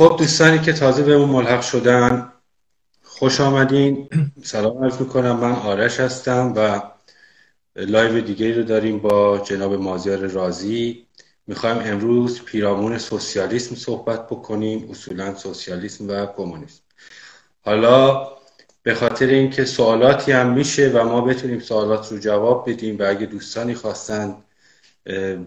خب دوستانی که تازه به اون ملحق شدن خوش آمدین. سلام عرض می‌کنم. من آرش هستم و لایو دیگه رو داریم با جناب مازیار رازی. می‌خوایم امروز پیرامون سوسیالیسم صحبت بکنیم اصولا سوسیالیسم و کمونیسم. حالا به خاطر اینکه سوالاتی هم میشه و ما بتونیم سوالات رو جواب بدیم و اگه دوستانی خواستن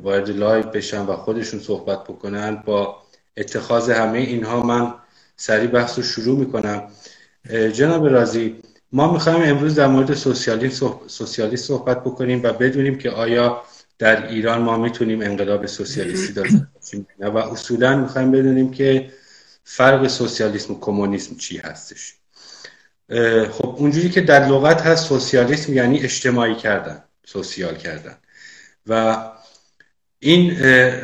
وارد live بشن و خودشون صحبت بکنن با اتخاذ همه اینها من سریع بحث رو شروع می‌کنم. جناب رازی ما می‌خوایم امروز در مورد سوسیالیسم سوسیالیست صحبت بکنیم و بدونیم که آیا در ایران ما می‌تونیم انقلاب سوسیالیستی داشته باشیم و اصولا می‌خوایم بدونیم که فرق سوسیالیسم و کمونیسم چی هستش. خب اونجوری که در لغت هست سوسیالیسم یعنی اجتماعی کردن social کردن. و این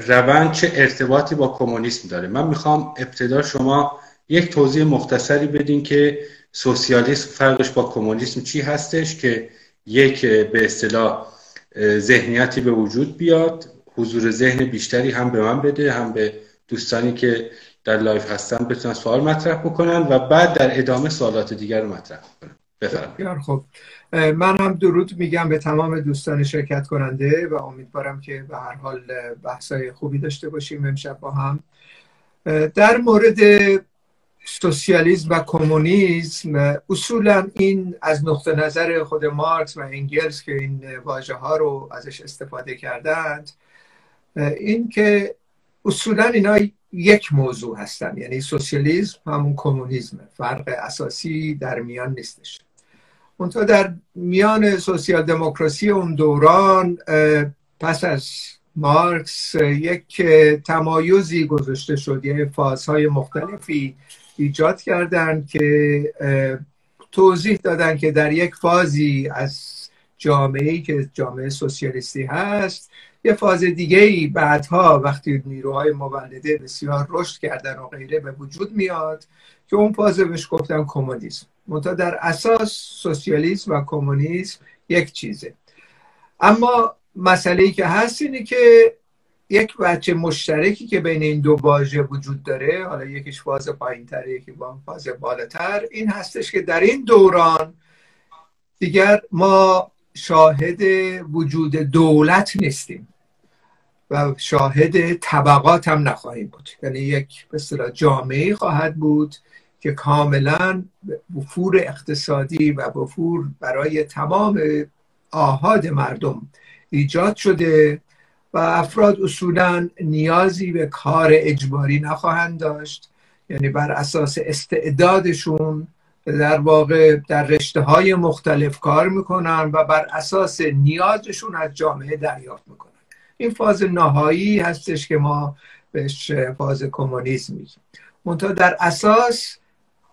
روند چه ارتباطی با کمونیسم داره. من می‌خوام ابتدا شما یک توضیح مختصری بدین که سوسیالیسم فرقش با کمونیسم چی هستش که یک به اصطلاح ذهنیتی به وجود بیاد حضور ذهن بیشتری هم به من بده هم به دوستانی که در live هستن بتونن سوال مطرح بکنن و بعد در ادامه سوالات دیگر رو مطرح بکنن. بفرمایید. خب من هم درود میگم به تمام دوستان شرکت کننده و امیدوارم که به هر حال بحثای خوبی داشته باشیم امشب با هم. در مورد سوسیالیسم و کمونیسم اصولا این از نقطه نظر خود مارکس و انگلس که این واژه ها رو ازش استفاده کردند این که اصولا اینا یک موضوع هستن یعنی سوسیالیسم همون کمونیسم فرق اساسی در میان نیستش. منتها در میان سوسیال دموکراسی اون دوران پس از مارکس یک تمایزی گذاشته شد. یه فازهای مختلفی ایجاد کردند که توضیح دادن که در یک فازی از جامعه که جامعه سوسیالیستی هست یه فاز دیگه ای بعدها وقتی نیروهای مولده بسیار رشد کردن و غیره به وجود میاد که اون فاز بهش گفتن کمونیسم. منتها در اساس سوسیالیسم و کمونیسم یک چیزه. اما مسئله ای که هست اینه که یک بچه مشترکی که بین این دو واژه وجود داره حالا یکیش فاز پایین تره یکی فاز بالاتر این هستش که در این دوران دیگر ما شاهد وجود دولت نیستیم و شاهد طبقات هم نخواهیم بود. یعنی یک به جامعه خواهد بود که کاملا وفور اقتصادی و وفور برای تمام آهاد مردم ایجاد شده و افراد اصولا نیازی به کار اجباری نخواهند داشت یعنی بر اساس استعدادشون در واقع در رشته های مختلف کار می‌کنن و بر اساس نیازشون از جامعه دریافت می‌کنن. این فاز نهایی هستش که ما بهش فاز کمونیسم میگیم. منتها در اساس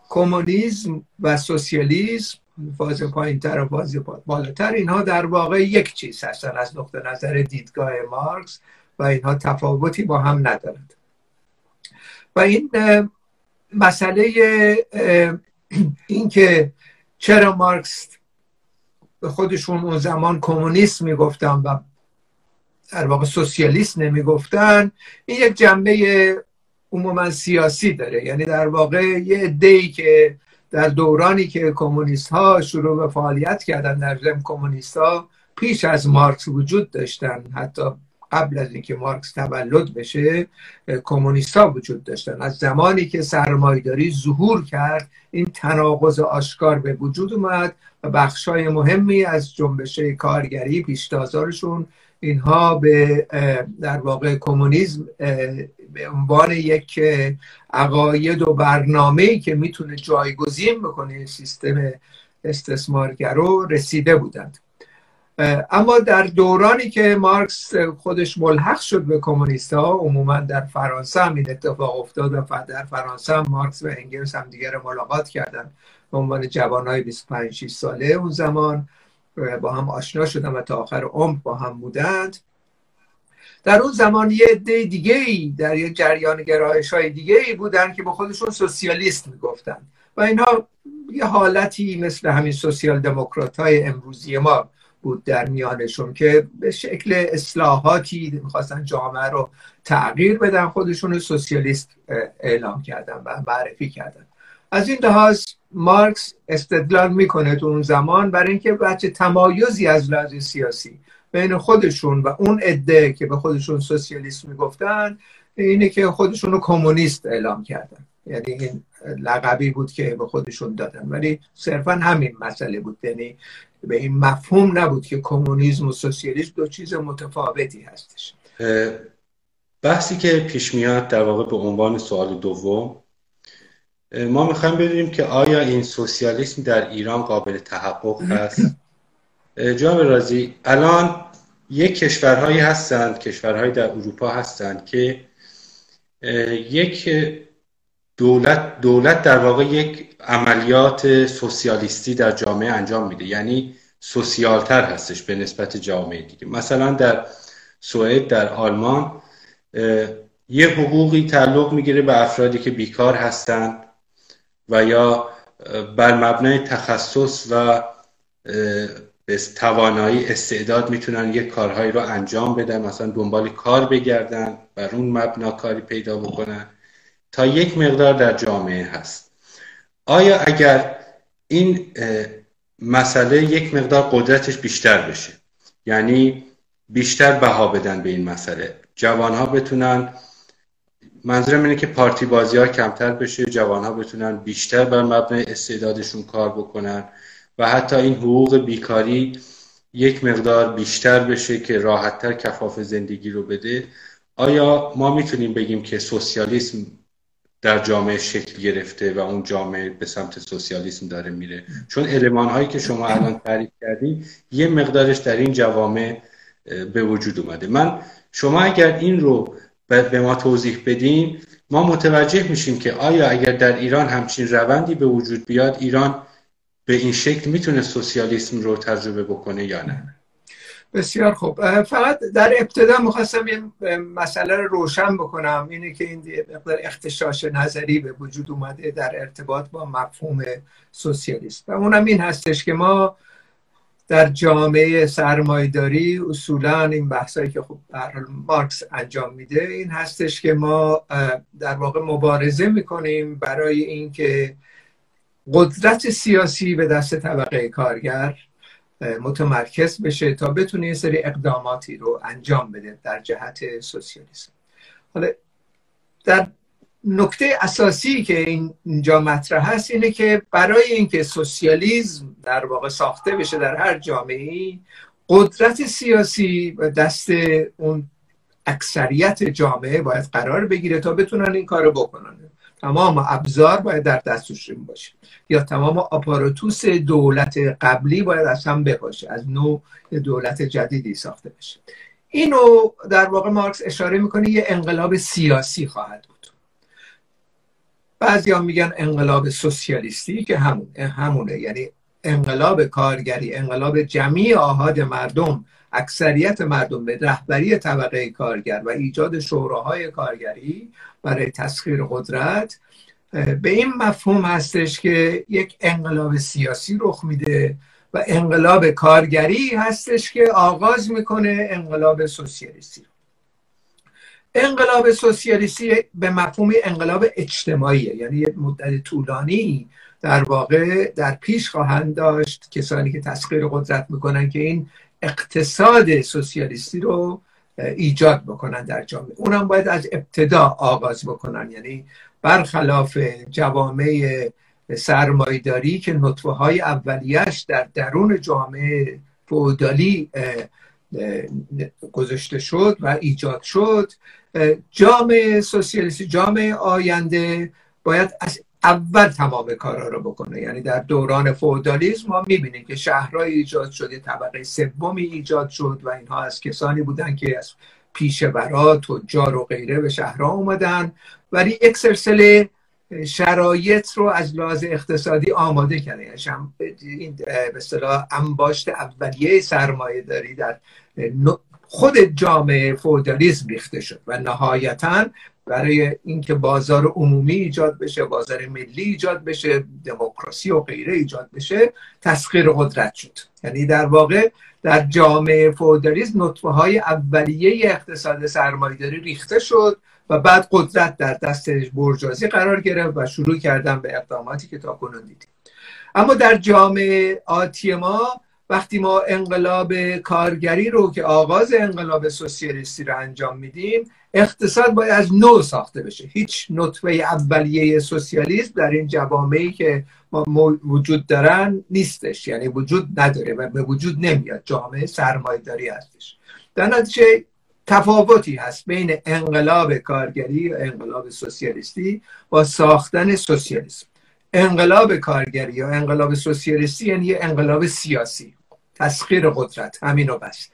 کمونیسم و سوسیالیسم فاز پایین تر و فاز بالاتر اینها در واقع یک چیز هستن از نقطه نظر دیدگاه مارکس و اینها تفاوتی با هم ندارد و این مسئله اینکه چرا مارکس به خودشون اون زمان کمونیست می‌گفتن و در واقع سوسیالیست نمی‌گفتن این یک جنبه عموما سیاسی داره. یعنی در واقع یه عده‌ای که در دورانی که کمونیست ها شروع به فعالیت کردن در زم کمونیست ها پیش از مارکس وجود داشتن. حتی قبل از اینکه مارکس تولد بشه کمونیست ها وجود داشتن. از زمانی که سرمایداری ظهور کرد این تناقض آشکار به وجود اومد و بخش های مهمی از جنبش کارگری پیشتازارشون اینها به در واقع کمونیسم به عنوان یک عقاید و برنامه که می‌تونه جایگزین بکنه سیستم استثمارگرو رسیده بودند. اما در دورانی که مارکس خودش ملحق شد به کمونیست ها عموما در فرانسه هم این اتفاق افتاد و در فرانسه هم مارکس و انگلس هم دیگر ملاقات کردن به عنوان جوان های 25 6 ساله اون زمان. با هم آشنا شدن و تا آخر عمر با هم بودند. در اون زمان یه عده دیگه ای در یه جریان گرایش های دیگه ای بودن که با خودشون سوسیالیست می‌گفتن و اینها یه حالتی مثل همین سوسیال دموکرات های امروزی ما بود در میانشون که به شکل اصلاحاتی می‌خواستن جامعه رو تغییر بدن خودشون رو سوسیالیست اعلام کردن و معرفی کردن. از این لحاظ مارکس استدلال می‌کنه تو اون زمان برای اینکه بچه تمایزی از لحاظ سیاسی بین خودشون و اون عده که به خودشون سوسیالیست می‌گفتن اینه که خودشون رو کمونیست اعلام کردن. یعنی این لقبی بود که به خودشون دادن. ولی صرفا همین مسئله بود. یعنی به این مفهوم نبود که کمونیسم و سوسیالیسم دو چیز متفاوتی هستش. بحثی که پیش میاد در واقع به عنوان سوال دوم ما می‌خوایم بدونیم که آیا این سوسیالیسم در ایران قابل تحقق هست؟ جناب رازی الان یک کشورهایی هستند کشورهایی در اروپا هستند که یک دولت دولت در واقع یک عملیات سوسیالیستی در جامعه انجام میده. یعنی سوسیالتر هستش به نسبت جامعه دیگه. مثلا در سوئد در آلمان یه حقوقی تعلق می‌گیره به افرادی که بیکار هستند و یا بر مبنای تخصص و توانایی استعداد می‌تونن یک کارهایی رو انجام بدن مثلا دنبال کار بگردن بر اون مبنا کاری پیدا بکنن. تا یک مقدار در جامعه هست. آیا اگر این مسئله یک مقدار قدرتش بیشتر بشه یعنی بیشتر بها بدن به این مسئله جوان ها بتونن منظورم اینه که پارتی بازی ها کمتر بشه جوان ها بتونن بیشتر بر مبنای استعدادشون کار بکنن و حتی این حقوق بیکاری یک مقدار بیشتر بشه که راحتتر کفاف زندگی رو بده. آیا ما می‌تونیم بگیم که سوسیالیسم در جامعه شکل گرفته و اون جامعه به سمت سوسیالیسم داره میره؟ چون علمان هایی که شما الان تعریف کردی یه مقدارش در این جوامع به وجود اومده. من شما اگر این رو به ما توضیح بدین. ما متوجه میشیم که آیا اگر در ایران همچین روندی به وجود بیاد ایران به این شکل می‌تونه سوسیالیسم رو تجربه بکنه یا نه؟ بسیار خوب. فقط در ابتدا می‌خواستم یه مسئله رو روشن بکنم. اینه که این مقدار اختشاش نظری به وجود اومده در ارتباط با مفهوم سوسیالیسم. و اونم این هستش که ما در جامعه سرمایداری اصولا این بحثایی که خب مارکس انجام میده این هستش که ما در واقع مبارزه می‌کنیم برای اینکه قدرت سیاسی به دست طبقه کارگر متمرکز بشه تا بتونه یه سری اقداماتی رو انجام بده در جهت سوسیالیسم. حالا در نکته اساسی که اینجا مطرح هست اینه که برای اینکه سوسیالیسم در واقع ساخته بشه در هر جامعه قدرت سیاسی و دست اون اکثریت جامعه باید قرار بگیره تا بتونن این کارو بکنن. تمام ابزار باید در دستشون باشه. یا تمام آپاراتوس دولت قبلی باید از هم بپاشه از نوع دولت جدیدی ساخته بشه. اینو در واقع مارکس اشاره می‌کنه یه انقلاب سیاسی خواهد بود. بعضی هم میگن انقلاب سوسیالیستی که همون همونه. یعنی انقلاب کارگری انقلاب جمعی آهاد مردم اکثریت مردم به رهبری طبقه کارگر و ایجاد شوراهای کارگری برای تسخیر قدرت به این مفهوم هستش که یک انقلاب سیاسی رخ میده و انقلاب کارگری هستش که آغاز می‌کنه انقلاب سوسیالیستی انقلاب سوسیالیستی به مفهوم انقلاب اجتماعیه یعنی یک مدت طولانی در واقع در پیش خواهند داشت کسانی که تسخیر قدرت می‌کنن که این اقتصاد سوسیالیستی رو ایجاد بکنن در جامعه. اونم باید از ابتدا آغاز بکنن. یعنی برخلاف جوامع سرمایداری که نطفه های اولیش در درون جامعه فودالی گذاشته شد و ایجاد شد جامعه سوسیالیستی جامعه آینده باید از اول تمام کارا رو بکنه. یعنی در دوران فودالیسم ما می‌بینیم که شهرهای ایجاد شده طبقه سومی ایجاد شد و اینها از کسانی بودن که از پیشورا تجار و غیره به شهرها اومدن. ولی یک سلسله شرایط رو از لحاظ اقتصادی آماده کرده یعنی این به اصطلاح انباشت اولیه سرمایه داری در خود جامعه فودالیسم ریخته شد و نهایتا برای اینکه بازار عمومی ایجاد بشه بازار ملی ایجاد بشه دموکراسی و غیره ایجاد بشه تسخیر قدرت شد. یعنی در واقع در جامعه فودالیسم نطفه های اولیه اقتصاد سرمایهداری ریخته شد و بعد قدرت در دست برجازی قرار گرفت و شروع کردن به اقداماتی که تا کنون دیدیم. اما در جامعه آتی ما وقتی ما انقلاب کارگری رو که آغاز انقلاب سوسیالیستی رو انجام میدیم اقتصاد باید از نو ساخته بشه. هیچ نطفه اولیه سوسیالیسم در این جوامعی که ما وجود دارن نیستش. یعنی وجود نداره و به وجود نمیاد. جامعه سرمایداری هستش. در نتیجه تفاوتی هست بین انقلاب کارگری و انقلاب سوسیالیستی با ساختن سوسیالیسم. انقلاب کارگری یا انقلاب سوسیالیستی یعنی انقلاب سیاسی. تسخیر قدرت. همین و بس.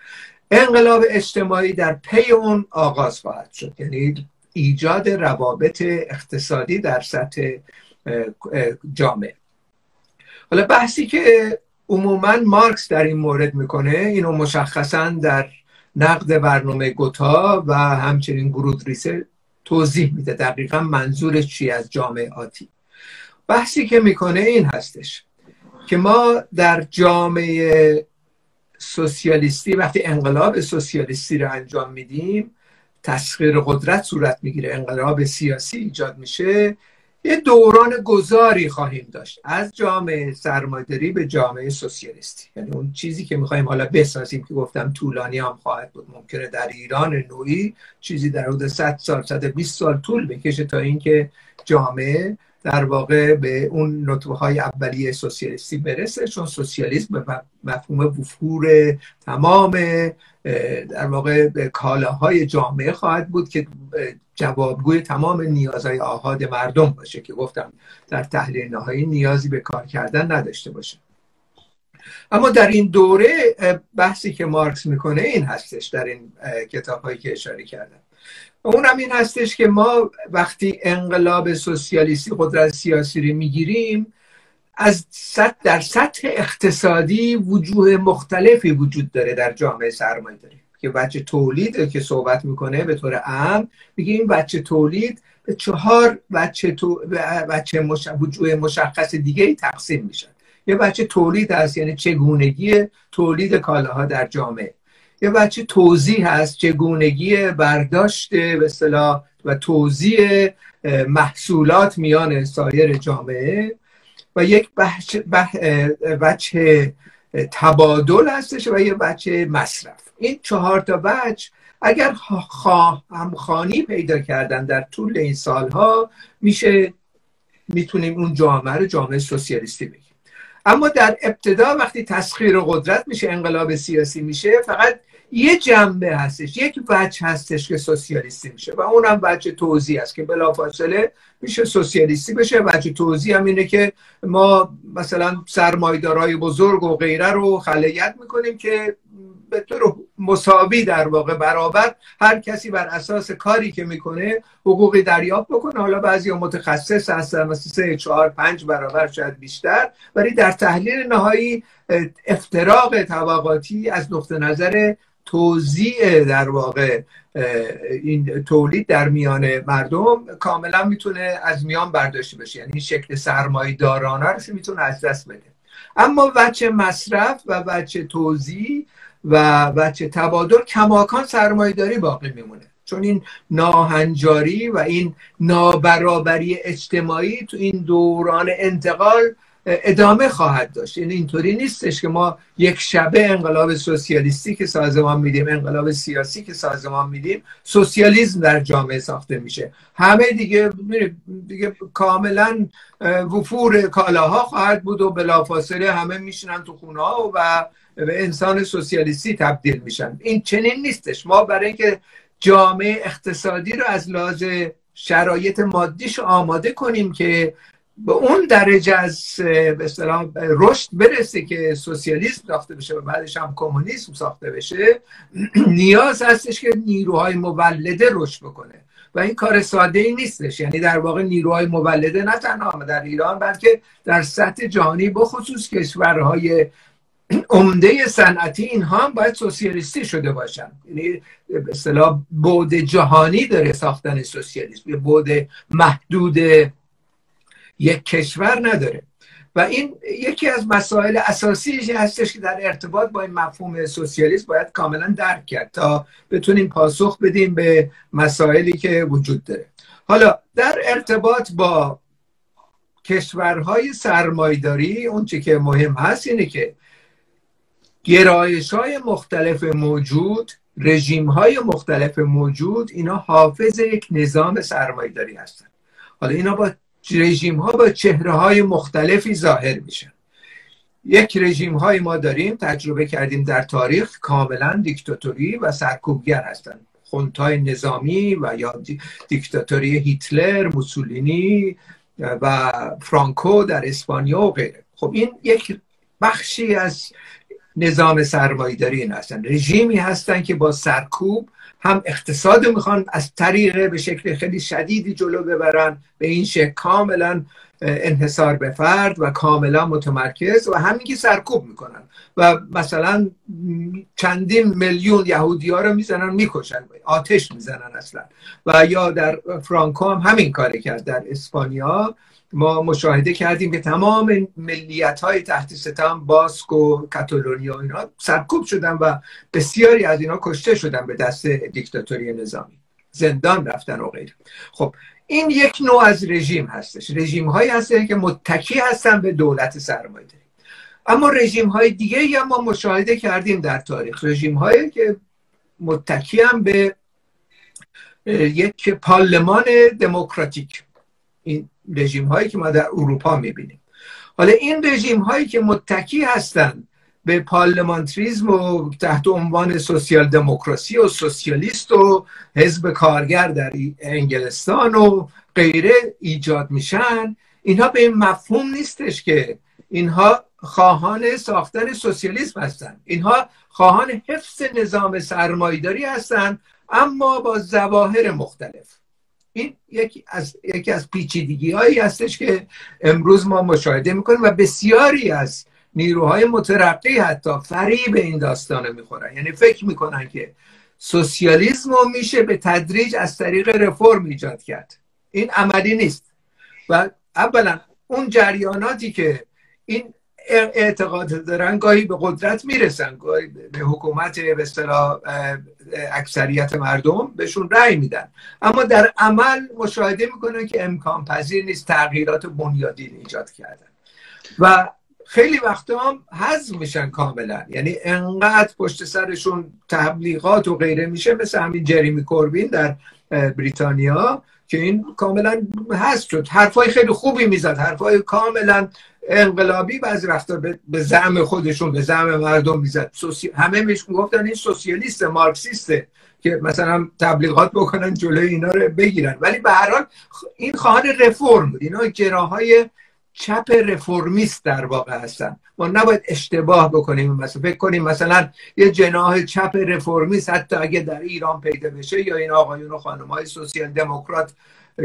انقلاب اجتماعی در پی اون آغاز خواهد شد. یعنی ایجاد روابط اقتصادی در سطح جامعه. حالا بحثی که عموما مارکس در این مورد می‌کنه اینو مشخصا در نقد برنامه گوتا و همچنین گرود ریسه توضیح میده. دقیقا منظورش چی از جامعه آتی؟ بحثی که می‌کنه این هستش که ما در جامعه سوسیالیستی وقتی انقلاب سوسیالیستی رو انجام میدیم تسخیر قدرت صورت می‌گیره انقلاب سیاسی ایجاد میشه. یه دوران گذاری خواهیم داشت از جامعه سرمایداری به جامعه سوسیالیستی. یعنی اون چیزی که می‌خوایم حالا بسازیم که گفتم طولانی هم خواهد بود. ممکنه در ایران نوعی چیزی در حدود 100 سال 120 سال طول بکشه تا اینکه جامعه در واقع به اون نطبه های اولیه سوسیالیستی برسه چون سوسیالیسم به مفهوم وفور تمام در واقع کالاهای جامعه خواهد بود که جوابگوی تمام نیازهای آهاد مردم باشه که گفتم در تحلیل نهایی نیازی به کار کردن نداشته باشه. اما در این دوره بحثی که مارکس می‌کنه این هستش در این کتاب هایی که اشاره کردم. اون هم این هستش که ما وقتی انقلاب سوسیالیستی قدرت سیاسی رو می‌گیریم از سطح در سطح اقتصادی وجوه مختلفی وجود داره در جامعه سرمایه داره که بچه تولید که صحبت می‌کنه به طور عام میگه این بچه تولید به چهار بچه, تو... بچه مش... وجوه مشخص دیگه ای تقسیم میشن یه بچه تولید هست یعنی چگونگی تولید کالاها در جامعه. یه بچه توضیح هست چگونگی برداشت به اصطلاح و توضیح محصولات میان سایر جامعه و یک بچه تبادل هستش و یه بچه مصرف. این چهار تا بچه اگر همخانی پیدا کردن در طول این سالها میشه می‌تونیم اون جامعه رو جامعه سوسیالیستی بگیم. اما در ابتدا وقتی تسخیر قدرت میشه انقلاب سیاسی میشه فقط یه جنبه هستش. یک وجه هستش که سوسیالیستی میشه و اونم وجه توضیح است که بلافاصله میشه سوسیالیستی بشه. وجه توضیح هم اینه که ما مثلا سرمایدارای بزرگ و غیره رو خلیت می‌کنیم که به طور مساوی در واقع برابر هر کسی بر اساس کاری که می‌کنه حقوقی دریافت بکنه. حالا بعضی متخصص هستن مثل سه چهار پنج برابر شاید بیشتر ولی در تحلیل نهایی افتراق طبقاتی از نقطه نظر توزیع در واقع این تولید در میان مردم کاملا می‌تونه از میان برداشته بشه یعنی شکل سرمایه دارانه رو می‌تونه از دست بده. اما بچه مصرف و بچه توزیع و بچه تبادل کماکان سرمایه داری باقی میمونه. چون این ناهنجاری و این نابرابری اجتماعی تو این دوران انتقال ادامه خواهد داشت. یعنی اینطوری نیستش که ما یک شبه انقلاب سوسیالیستی که سازمان میدیم انقلاب سیاسی که سازمان میدیم سوسیالیسم در جامعه ساخته میشه. همه دیگه دیگه کاملا وفور کالاها خواهد بود و بلافاصله همه میشنن تو خونه ها و به انسان سوسیالیستی تبدیل میشن. این چنین نیستش. ما برای اینکه جامعه اقتصادی رو از لحاظ شرایط مادیش آماده کنیم که به اون درجه از به رشد برسه که سوسیالیسم ساخته بشه و بعدش هم کمونیسم ساخته بشه نیاز هستش که نیروهای مولده رشد بکنه. و این کار ساده ای نیستش. یعنی در واقع نیروهای مولده نه تنها در ایران بلکه در سطح جهانی بخصوص کشورهای عمده صنعتی اینها هم باید سوسیالیستی شده باشن. یعنی اصطلاح بود جهانی داره ساختن سوسیالیسم یه بود محدود یک کشور نداره. و این یکی از مسائل اساسی هستش که در ارتباط با این مفهوم سوسیالیسم باید کاملا درک کرد تا بتونیم پاسخ بدیم به مسائلی که وجود داره. حالا در ارتباط با کشورهای سرمایداری اون چی که مهم هست اینه که گرایش های مختلف موجود رژیم های مختلف موجود اینا حافظ یک نظام سرمایداری هستن. حالا اینا با رژیم ها با چهره های مختلفی ظاهر میشن. یک رژیم های ما داریم تجربه کردیم در تاریخ کاملا دیکتاتوری و سرکوبگر هستند خونتای نظامی و یا دیکتاتوری هیتلر موسولینی و فرانکو در اسپانیا و غیره. خب این یک بخشی از نظام سرمایداری این هستن. رژیمی هستن که با سرکوب هم اقتصاد می‌خوان از طریق به شکل خیلی شدیدی جلو ببرن به این شکل کاملا انحصار به فرد و کاملا متمرکز و همین که سرکوب می‌کنن. و مثلا چندین میلیون یهودی ها رو می‌زنن می‌کشن. آتش می‌زنن اصلا. و یا در فرانکو هم همین کار کرد. در اسپانیا ما مشاهده کردیم که تمام ملیت های تحت ستم باسک و کاتالونیا اینا سرکوب شدن و بسیاری از اینا کشته شدن به دست دیکتاتوری نظامی. زندان رفتن و غیره. خب این یک نوع از رژیم هستش. رژیم هایی هستن که متکی هستن به دولت سرمایه اما رژیم های دیگه هم ما مشاهده کردیم در تاریخ. رژیم هایی که متکی هم به یک پارلمان دموکراتیک. این رژیم هایی که ما در اروپا می‌بینیم. حالا این رژیم هایی که متکی هستند به پارلمانتریزم و تحت عنوان سوسیال دموکراسی و سوسیالیست و حزب کارگر در انگلستان و غیره ایجاد میشن. اینها به این مفهوم نیستش که اینها خواهان ساختن سوسیالیسم هستند اینها خواهان حفظ نظام سرمایداری هستند اما با ظواهر مختلف. این یکی از یکی از پیچیدگی هایی هستش که امروز ما مشاهده می‌کنیم و بسیاری از نیروهای مترقی حتی فریب این داستان می‌خورن. یعنی فکر می‌کنن که سوسیالیسم رو میشه به تدریج از طریق رفرم ایجاد کرد. این عملی نیست. و اولا اون جریاناتی که این اعتقاد دارن گاهی به قدرت می‌رسن گاهی به حکومت به اصطلاح اکثریت مردم بهشون رأی میدن. اما در عمل مشاهده می‌کنن که امکان پذیر نیست تغییرات بنیادین ایجاد کردن. و خیلی وقتا هم حذف میشن کاملا. یعنی انقدر پشت سرشون تبلیغات و غیره میشه مثل همین جریمی کوربین در بریتانیا که این کاملا هست شد. حرفای خیلی خوبی می‌زد. حرفای کاملا انقلابی بعضی وقتا به زعم خودشون به زعم مردم می‌زد. سوسی... همه میش گفتن این سوسیالیست مارکسیسته که مثلا تبلیغات بکنن جلوی اینا رو بگیرن. ولی به هر حال این خواهان رفرم بود. اینا جراهای چپ رفرمیست در واقع هستن. ما نباید اشتباه بکنیم مثلا فکر کنیم مثلا یه جناح چپ رفرمیست حتی اگه در ایران پیدا بشه یا این آقایون و خانم های سوسیال دموکرات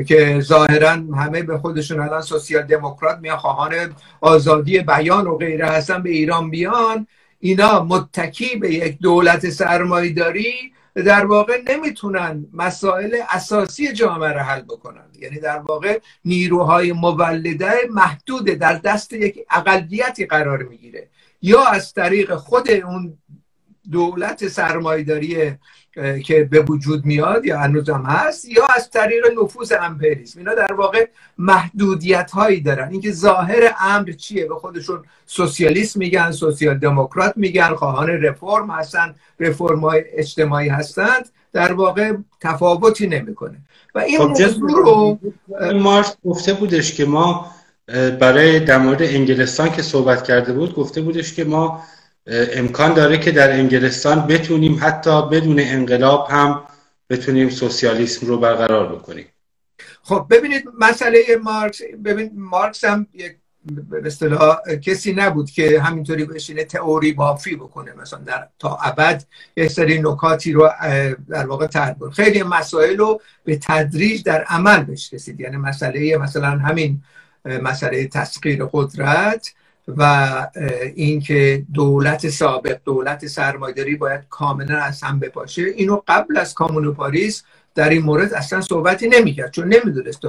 که ظاهرا همه به خودشون الان سوسیال دموکرات میان خواهان آزادی بیان و غیره هستن به ایران بیان. اینا متکی به یک دولت سرمایداری در واقع نمی‌تونن مسائل اساسی جامعه را حل بکنن. یعنی در واقع نیروهای مولده محدود در دست یک اقلیتی قرار می‌گیره. یا از طریق خود اون دولت سرمایداری که به وجود میاد یا هنوز هم هست یا از طریق نفوذ امپریسم اینا در واقع محدودیت هایی دارن. اینکه ظاهر امر چیه؟ به خودشون سوسیالیست میگن سوسیال دموکرات میگن خواهان رفرم هستن رفرم های اجتماعی هستند. در واقع تفاوتی نمی‌کنه. و این خب موضوع رو مارس گفته بودش که ما برای در مورد انگلستان که صحبت کرده بود گفته بودش که ما امکان داره که در انگلستان بتونیم حتی بدون انقلاب هم بتونیم سوسیالیسم رو برقرار بکنیم. خب ببینید مسئله مارکس. ببین مارکس هم یک به اصطلاح کسی نبود که همینطوری بشینه تئوری بافی بکنه. مثلا در تا ابد یک سری نکاتی رو در واقع تدبیر خیلی مسائل رو به تدریج در عمل بهش رسید یعنی مسئله مثلا همین مسئله تسخیر قدرت و اینکه دولت سابق دولت سرمایداری باید کاملا از هم بپاشه. اینو قبل از کامون پاریس در این مورد اصلا صحبتی نمی‌کرد چون نمی‌دونست.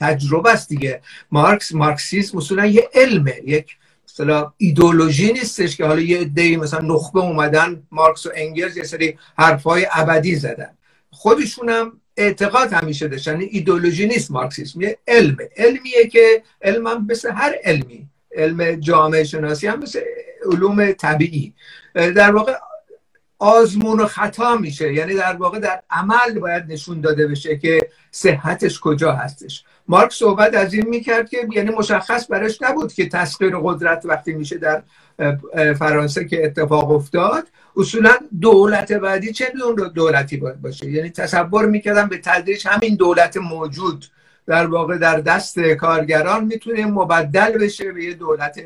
تجربه است دیگه. مارکس مارکسیسم اصولا یه علمه یک مثلا ایدولوژی نیستش که حالا یه دی مثلا نخبه اومدن مارکس و انگلز یه سری حرفای ابدی زدن. خودشونم اعتقاد همیشه داشتن. یعنی ایدولوژی نیست مارکسیسم یه علمه علمیه که علم هم مثل هر علمی. علم جامعه شناسی هم مثل علوم طبیعی. در واقع آزمون و خطا میشه. یعنی در واقع در عمل باید نشون داده بشه که صحتش کجا هستش. مارکس صحبت از این می‌کرد که یعنی مشخص برش نبود که تسخیر قدرت وقتی میشه در فرانسه که اتفاق افتاد اصولا دولت بعدی چه دولتی باید باشه؟ یعنی تصور می‌کردم به تدریج همین دولت موجود در واقع در دست کارگران می‌تونه مبدل بشه به یه دولت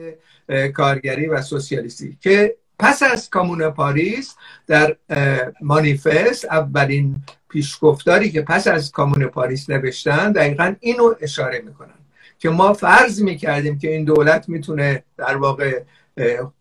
کارگری و سوسیالیستی که پس از کامون پاریس در مانیفست اولین پیشگفتاری که پس از کامون پاریس نوشتن دقیقا اینو اشاره می‌کنن که ما فرض می‌کردیم که این دولت می‌تونه در واقع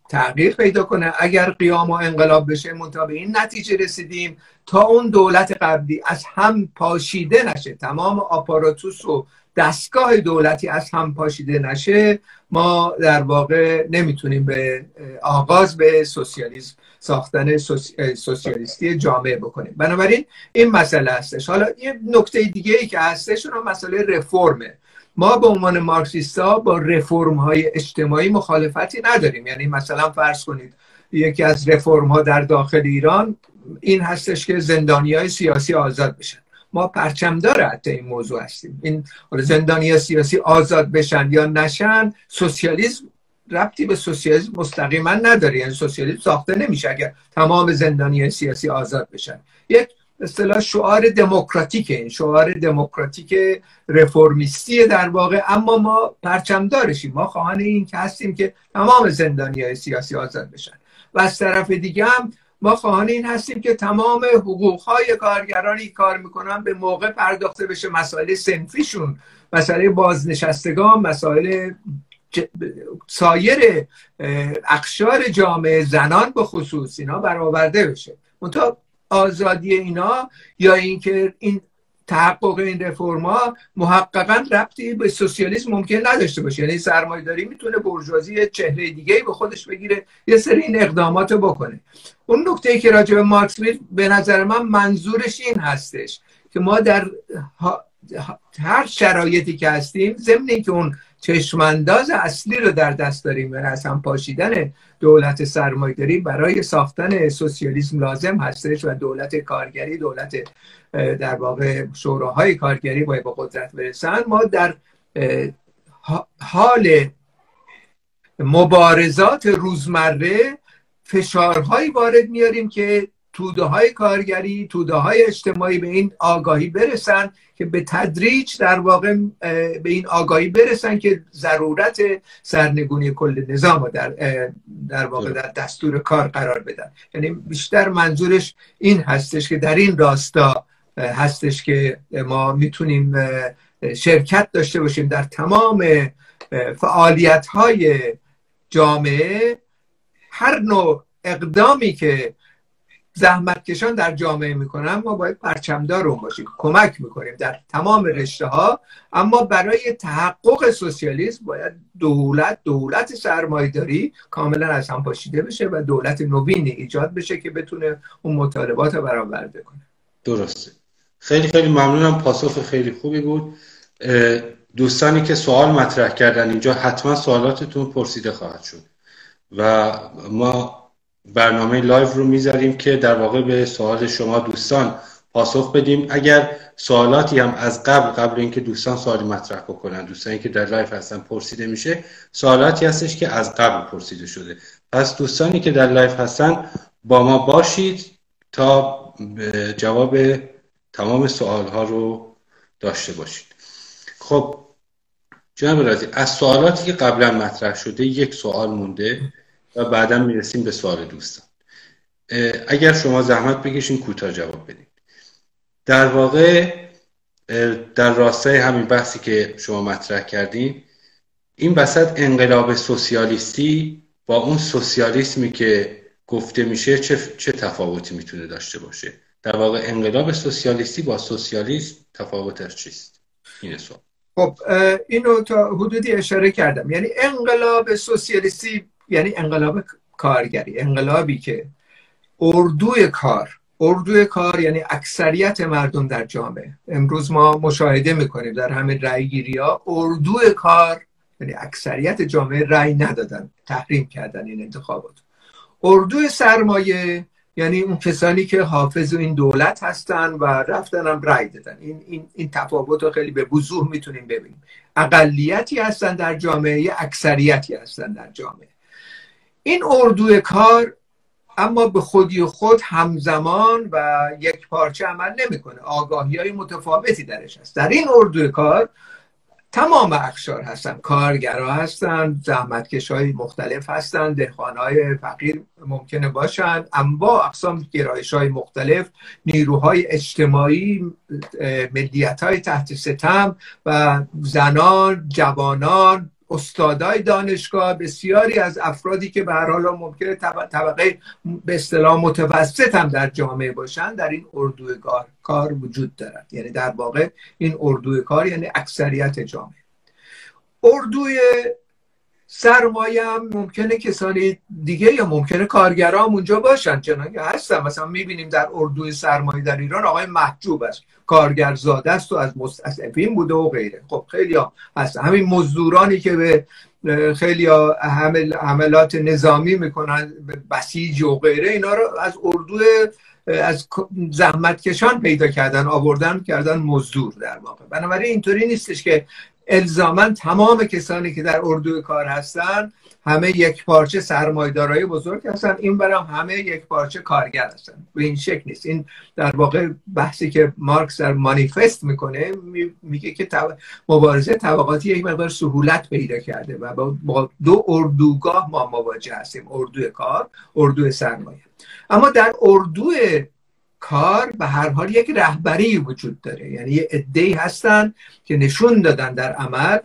تغییر پیدا کنه. اگر قیام و انقلاب بشه منتها به این نتیجه رسیدیم تا اون دولت قبلی از هم پاشیده نشه. تمام آپاراتوس و دستگاه دولتی از هم پاشیده نشه ما در واقع نمی‌تونیم به آغاز به سوسیالیسم ساختن سوسیالیستی جامعه بکنیم. بنابراین این مسئله هستش. حالا یه نکته دیگه ای که هستش اون مسئله رفرمه ما به عنوان مارکسیستا با رفرم های اجتماعی مخالفتی نداریم. یعنی مثلا فرض کنید یکی از رفرم ها در داخل ایران این هستش که زندانی های سیاسی آزاد بشن. ما پرچمدار حتی این موضوع هستیم. این زندانی سیاسی آزاد بشن یا نشن سوسیالیسم ربطی به سوسیالیسم مستقیما نداره. یعنی سوسیالیسم ساخته نمیشه اگر تمام زندانی سیاسی آزاد بشن. یک اصطلاح شعار دموکراتیک این شعار دموکراتیک رفرمیستی در واقع. اما ما پرچمدارشیم. ما خواهان این که هستیم که تمام زندانی های سیاسی آزاد بشن. و از طرف دیگه هم ما خواهان این هستیم که تمام حقوق های کارگرانی کار می‌کنن به موقع پرداخته بشه مسائل سنفیشون. مسئله بازنشستگان مسائل سایر اقشار جامعه زنان به خصوص اینا برآورده بشه. منتها آزادی اینا یا اینکه این تحقق این رفرما محققا ربطی به سوسیالیسم ممکن نداشته باشه. یعنی سرمایه‌داری می‌تونه برجوازی چهره دیگه به خودش بگیره یه سری این اقدامات بکنه. اون نکته ای که راجع به مارکس به نظر من منظورش این هستش که ما در هر شرایطی که هستیم ضمن اینکه اون چشمانداز اصلی رو در دست داریم و از هم پاشیدن دولت سرمایه‌داری برای ساختن سوسیالیسم لازم هستش و دولت کارگری دولت در واقع شوراهای کارگری باید با قدرت برسن. ما در حال مبارزات روزمره فشارهایی وارد میاریم که توده های کارگری توده های اجتماعی به این آگاهی برسن که به تدریج در واقع به این آگاهی برسن که ضرورت سرنگونی کل نظام در در واقع در دستور کار قرار بدن. یعنی بیشتر منظورش این هستش که در این راستا هستش که ما می‌تونیم شرکت داشته باشیم در تمام فعالیت های جامعه. هر نوع اقدامی که زحمتکشان در جامعه می‌کنن ما باید پرچمدار اون باشیم کمک می‌کنیم در تمام رشته ها اما برای تحقق سوسیالیسم باید دولت دولت سرمایداری کاملا از هم پاشیده بشه و دولت نوینی ایجاد بشه که بتونه اون مطالبات رو برآورده کنه. درسته. خیلی خیلی ممنونم. پاسخ خیلی خوبی بود. دوستانی که سوال مطرح کردن اینجا حتما سوالاتتون پرسیده خواهد شد. و ما برنامه لایو رو می‌ذاریم که در واقع به سوال شما دوستان پاسخ بدیم. اگر سوالاتی هم از قبل قبل اینکه دوستان سوالی مطرح بکنن دوستانی که در live هستن پرسیده میشه سوالاتی هستش که از قبل پرسیده شده. پس دوستانی که در live هستن با ما باشید تا جواب تمام سوال ها رو داشته باشید. خب جناب رازی از سوالاتی که قبلا مطرح شده یک سوال مونده. و بعدا می‌رسیم به سوال دوستان. اگر شما زحمت بکشین کوتاه جواب بدید در واقع در راستای همین بحثی که شما مطرح کردین این وسط انقلاب سوسیالیستی با اون سوسیالیسمی که گفته میشه چه, چه تفاوتی می‌تونه داشته باشه؟ در واقع انقلاب سوسیالیستی با سوسیالیسم تفاوتش چیست؟ این سوال. خب اینو تا حدودی اشاره کردم. یعنی انقلاب سوسیالیستی یعنی انقلاب کارگری انقلابی که اردوی کار اردوی کار یعنی اکثریت مردم در جامعه. امروز ما مشاهده می‌کنیم در همین رأی گیری ها اردوی کار یعنی اکثریت جامعه رأی ندادن تحریم کردن این انتخابات. اردوی سرمایه یعنی اون کسانی که حافظ این دولت هستن و رفتن هم رای دادن. این, این, این تفاوت رو خیلی به وضوح می‌تونیم ببینیم. اقلیتی هستن در جامعه یه اکثریتی هستن در جامعه. این اردوی کار اما به خودی خود همزمان و یک پارچه عمل نمی‌کنه. آگاهی های متفاوتی درش هست. در این اردوی کار تمام اخشار هستن. کارگرا هستن زحمتکش های مختلف هستن دهخان های فقیر ممکنه باشن اما اقسام گرایش های مختلف نیروهای اجتماعی ملیت های تحت ستم و زنان جوانان استادای دانشگاه بسیاری از افرادی که به هر حال ممکنه طبقه به اصطلاح متوسط هم در جامعه باشن در این اردوی کار کار وجود دارد. یعنی در واقع این اردوی کار یعنی اکثریت جامعه. اردوی سرمایه هم ممکنه کسانی دیگه یا ممکنه کارگران اونجا باشن. چنانکه هستن. مثلا می‌بینیم در اردوی سرمایه در ایران آقای محجوب است. کارگرزاده است و از مستضعفین بوده و غیره. خب خیلی ها هستن همین مزدورانی که به خیلی حمل حملات نظامی می‌کنن بسیج و غیره اینا رو از اردو از زحمتکشان پیدا کردن آوردن کردن مزدور در واقع. بنابراین اینطوری نیستش که الزاما تمام کسانی که در اردوی کار هستن همه یک پارچه سرمایدارای بزرگ هستن. این برام همه یک پارچه کارگر هستن. به این شکل نیست. این در واقع بحثی که مارکس در مانیفست می‌کنه میگه که مبارزه طبقاتی یک مقدار سهولت پیدا کرده و با دو اردوگاه ما مواجه هستیم. اردوی کار اردوی سرمایه. اما در اردوی کار به هر حال یک رهبری وجود داره. یعنی یه عده‌ای هستن که نشون دادن در عمل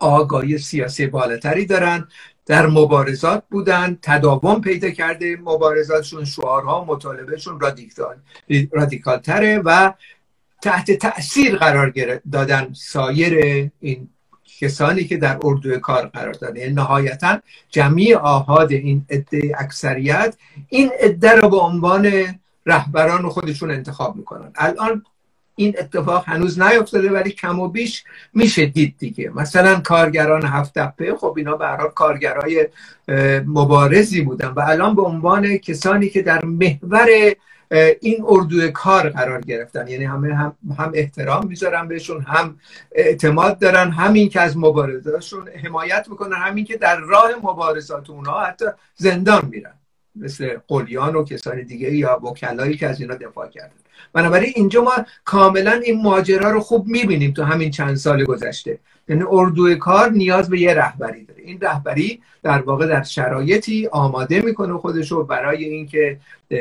آگاهی سیاسی بالاتری دارن در مبارزات بودن تداوم پیدا کرده مبارزاتشون شعارها مطالبهشون رادیکال رادیکال تره و تحت تاثیر قرار دادن سایر این کسانی که در اردوی کار قرار دارن یعنی نهایتا جمعی آهاد این عده اکثریت این عده رو به عنوان رهبران خودشون انتخاب می‌کنن. الان این اتفاق هنوز نیفتاده ولی کم و بیش میشه دید دیگه. مثلا کارگران هفت تپه خب اینا به کارگرای مبارزی بودن. و الان به عنوان کسانی که در محور این اردوی کار قرار گرفتن یعنی همه هم, هم احترام می‌ذارن بهشون هم اعتماد دارن همین که از مبارزاتشون حمایت می‌کنن همین که در راه مبارزات اونها حتی زندان میرن. مثل قلیان و کسان دیگه یا وکلایی که از اینا دفاع کردن. بنابراین اینجا ما کاملا این ماجرا رو خوب می‌بینیم تو همین چند سال گذشته. یعنی اردوی کار نیاز به یه رهبری داره. این رهبری در واقع در شرایطی آماده می‌کنه خودش رو برای اینکه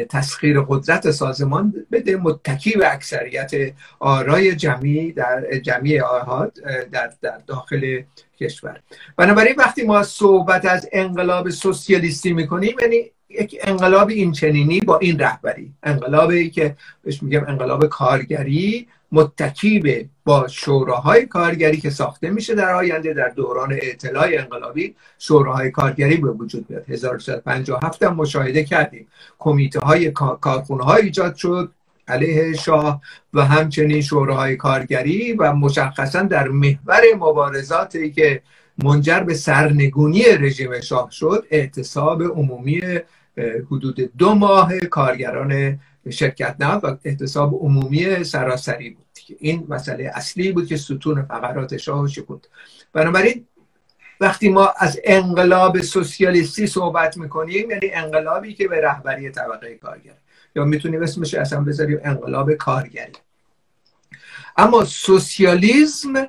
تسخیر قدرت سازمان بده. متکی به اکثریت آرای جمعی در جمعی آهاد در, در داخل کشور. بنابراین وقتی ما صحبت از انقلاب سوسیالیستی می‌کنیم یعنی یک انقلاب این چنینی با این رهبری. انقلابی که بهش میگم انقلاب کارگری متکی به با شوراهای کارگری که ساخته میشه در آینده در دوران اطلاع انقلابی شوراهای کارگری به وجود بیاد 1357 هم مشاهده کردیم. کمیته های کارخونه های ایجاد شد علیه شاه و همچنین شوراهای کارگری و مشخصا در محور مبارزاتی که منجر به سرنگونی رژیم شاه شد اعتصاب عمومی حدود دو ماه کارگران شرکت نه و احتساب عمومی سراسری بود. این مسئله اصلی بود که ستون فقرات شاه شکوند. بنابراین وقتی ما از انقلاب سوسیالیستی صحبت می‌کنیم یعنی انقلابی که به رهبری طبقه کارگر. یا می‌تونیم اسمش اصلا بذاریم انقلاب کارگری. اما سوسیالیسم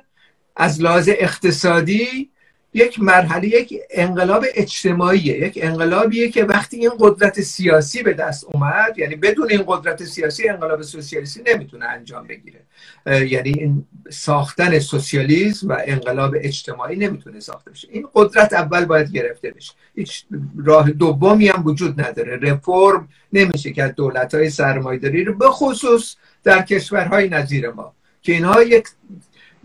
از لحاظ اقتصادی یک مرحله یک انقلاب اجتماعیه یک انقلابیه که وقتی این قدرت سیاسی به دست اومد یعنی بدون این قدرت سیاسی انقلاب سوسیالیستی نمی‌تونه انجام بگیره. یعنی این ساختن سوسیالیسم و انقلاب اجتماعی نمی‌تونه ساخته بشه. این قدرت اول باید گرفته بشه. هیچ راه دومی هم وجود نداره. رفرم نمیشه که دولت های سرمایداری رو به خصوص در کشورهای نظیر ما که اینها یک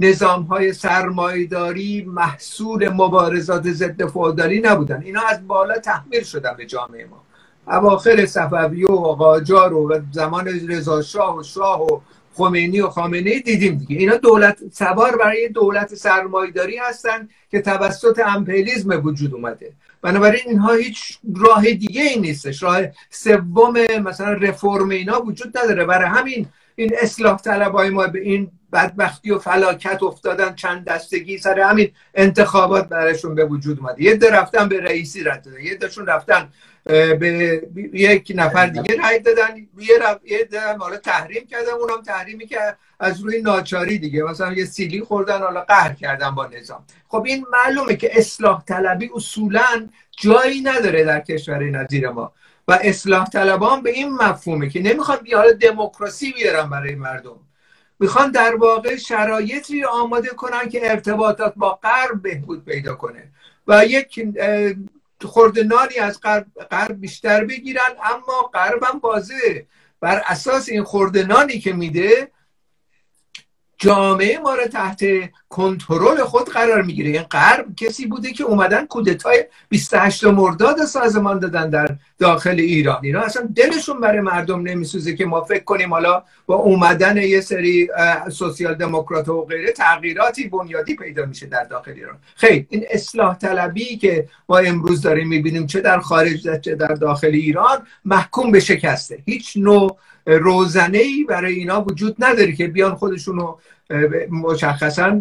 نظام های سرمایداری محصول مبارزات ضد فودالی نبودن. اینا از بالا تحمیل شدن به جامعه ما. اواخر صفوی و قاجار و زمان رضا شاه و شاه و خمینی و خامنه دیدیم دیگه. اینا دولت سوار برای دولت سرمایداری هستن که توسط امپلیزم وجود اومده. بنابراین اینها هیچ راه دیگه ای نیستش. راه سوم مثلا رفرم اینا وجود نداره. برای همین این اصلاح طلبای ما به این بدبختی و فلاکت افتادن چند دستگی سر همین انتخابات برشون به وجود اومده. یه ده رفتن به رئیسی رد دادن یه دهشون رفتن به یک نفر دیگه رای دادن یه رف... یه ده تحریم کردن اونم تحریمی که از روی ناچاری دیگه. مثلا یه سیلی خوردن حالا قهر کردن با نظام. خب این معلومه که اصلاح طلبی اصولا جایی نداره در کشور نظیر ما. و اصلاح طلبان به این مفهومه که نمی‌خواد بیاره دموکراسی بیارن برای مردم. می‌خوان در واقع شرایطی آماده کنن که ارتباطات با غرب بهبود پیدا کنه و یک خورده نانی از غرب بیشتر بگیرن اما غرب هم بازه بر اساس این خورده نانی که میده جامعه ما رو تحت کنترل خود قرار می‌گیره. این غرب کسی بوده که اومدن کودتای 28 مرداد سازمان دادن در داخل ایران. اینا اصلا دلشون برای مردم نمیسوزه که ما فکر کنیم حالا با اومدن یه سری سوسیال دموکرات و غیره تغییراتی بنیادی پیدا میشه در داخل ایران. خیلی این اصلاح طلبی که ما امروز داریم می‌بینیم چه در خارج چه در داخل ایران محکوم به شکسته. هیچ نوع روزنه ای برای اینا وجود نداره که بیان خودشونو مشخصا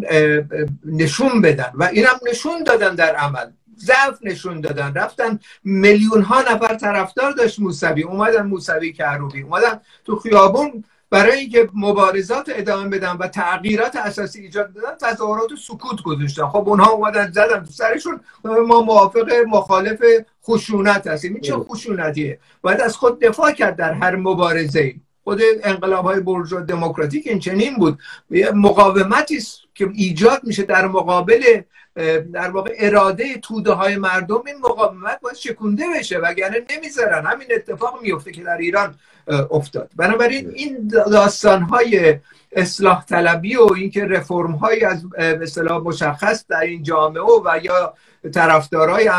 نشون بدن. و اینم نشون دادن در عمل. ضعف نشون دادن. رفتن میلیون ها نفر طرفدار داشت موسوی. اومدن موسوی کروبی اومدن تو خیابون برای اینکه مبارزات ادامه بدن و تغییرات اساسی ایجاد بدن تظاهرات سکوت گذاشتن. خب اونها اومدن زدن تو سرشون. ما موافق مخالف خشونت هستیم. این چه خشونتیه؟ باید از خود دفاع کرد در هر مبارزه ای. خود انقلاب های برجا دموکراتیک این چنین بود مقاومتی که ایجاد میشه در مقابل در واقع اراده توده های مردم این مقاومت باید شکونده بشه وگرنه نمی‌ذارن. همین اتفاق میفته که در ایران افتاد. بنابراین این داستان های اصلاح طلبی و اینکه رفرم های از اصطلاح مشخص در این جامعه و یا طرفدارای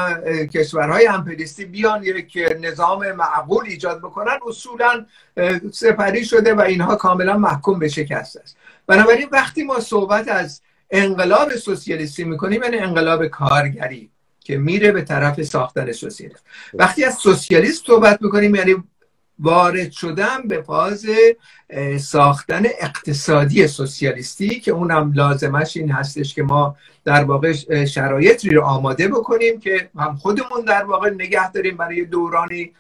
کشورهای امپریستی بیان یک نظام معقول ایجاد بکنن اصولا سپری شده و اینها کاملا محکوم به شکست است. بنابراین وقتی ما صحبت از انقلاب سوسیالیستی می‌کنیم یعنی انقلاب کارگری که میره به طرف ساختن سوسیالیسم. وقتی از سوسیالیست صحبت می‌کنیم یعنی وارد شدن به فاز ساختن اقتصادی سوسیالیستی که اونم لازمش این هستش که ما در واقع شرایطی رو آماده بکنیم که هم خودمون در واقع نگه داریم برای دورانی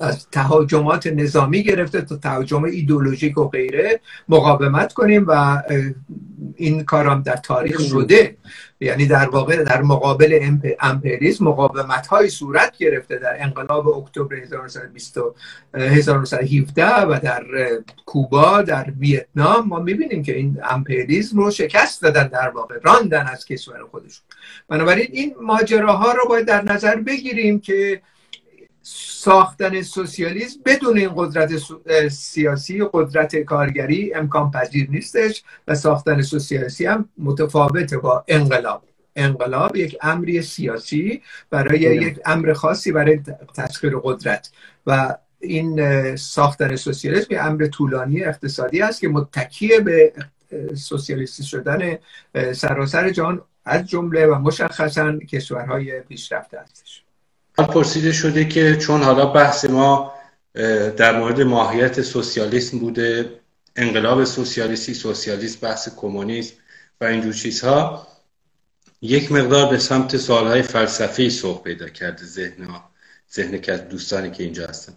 از تهاجمات نظامی گرفته تا تهاجم ایدولوژیک و غیره مقاومت کنیم و این کارم در تاریخ شده. یعنی در واقع در مقابل امپریسم مقاومت های صورت گرفته در انقلاب اکتبر 1917 و در کوبا در ویتنام. ما می‌بینیم که این امپریسم رو شکست دادن در واقع راندن از کشور خودشون. بنابراین این ماجراها رو باید در نظر بگیریم که ساختن سوسیالیسم بدون این قدرت سیاسی و قدرت کارگری امکان پذیر نیستش و ساختن سوسیالیستی هم متفاوته با انقلاب. انقلاب یک امری سیاسی برای یک امر خاصی برای تسخیر قدرت. و این ساختن سوسیالیسم یک امر طولانی اقتصادی است که متکیه به سوسیالیستی شدن سراسر جهان از جمله و مشخصا کشورهای پیشرفته هستش. پرسیده شده که چون حالا بحث ما در مورد ماهیت سوسیالیسم بوده انقلاب سوسیالیستی سوسیالیست بحث کمونیسم و اینجور چیزها یک مقدار به سمت سوالهای فلسفی سوق پیدا کرده ذهن ها ذهن که دوستانی که اینجا هستن.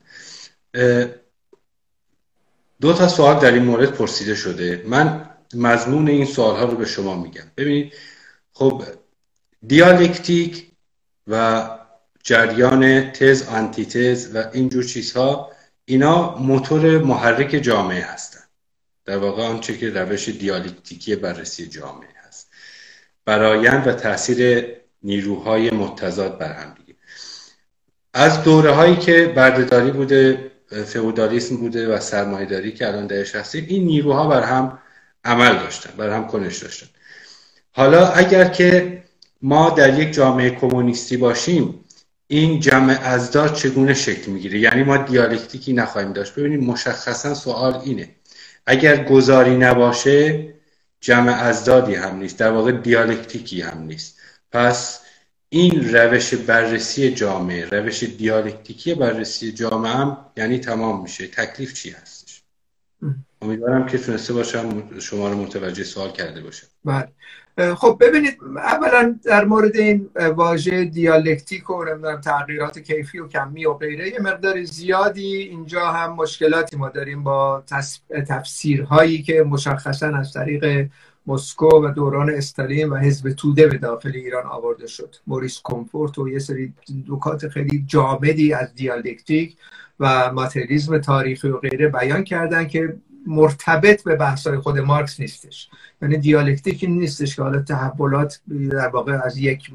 دو تا سوال در این مورد پرسیده شده. من مضمون این سوال ها رو به شما میگم. ببینید خب دیالکتیک و جریان تز آنتیتز و اینجور چیزها اینا موتور محرک جامعه هستند در واقع آنچه که روش دیالکتیکی بررسی جامعه هست. برایند و تاثیر نیروهای متضاد بر هم دیگه. از دوره هایی که بردهداری بوده فئودالیسم بوده و سرمایهداری که الان درش هستیم این نیروها بر هم عمل داشتن بر هم کنش داشتن. حالا اگر که ما در یک جامعه کمونیستی باشیم این جمع ازداد چگونه شکل می‌گیره؟ یعنی ما دیالکتیکی نخواهیم داشت. ببینید مشخصا سوال اینه. اگر گذاری نباشه جمع ازدادی هم نیست در واقع دیالکتیکی هم نیست. پس این روش بررسی جامعه روش دیالکتیکی بررسی جامعه هم یعنی تمام میشه. تکلیف چی هستش؟ امیدوارم که تونسته باشم شما رو متوجه سوال کرده باشم. بله. خب ببینید اولا در مورد این واژه دیالکتیک و نمی‌دونم تغییرات کیفی و کمی و غیره یه مقدار زیادی اینجا هم مشکلاتی ما داریم با تفسیرهایی که مشخصا از طریق مسکو و دوران استالین و حزب توده به داخل ایران آورده شد. موریس کمفورت و یه سری نکات خیلی جامدی از دیالکتیک و ماتریالیسم تاریخی و غیره بیان کردن که مرتبط به بحثای خود مارکس نیستش. یعنی دیالکتیک نیستش که حالا تحولات در واقع از یک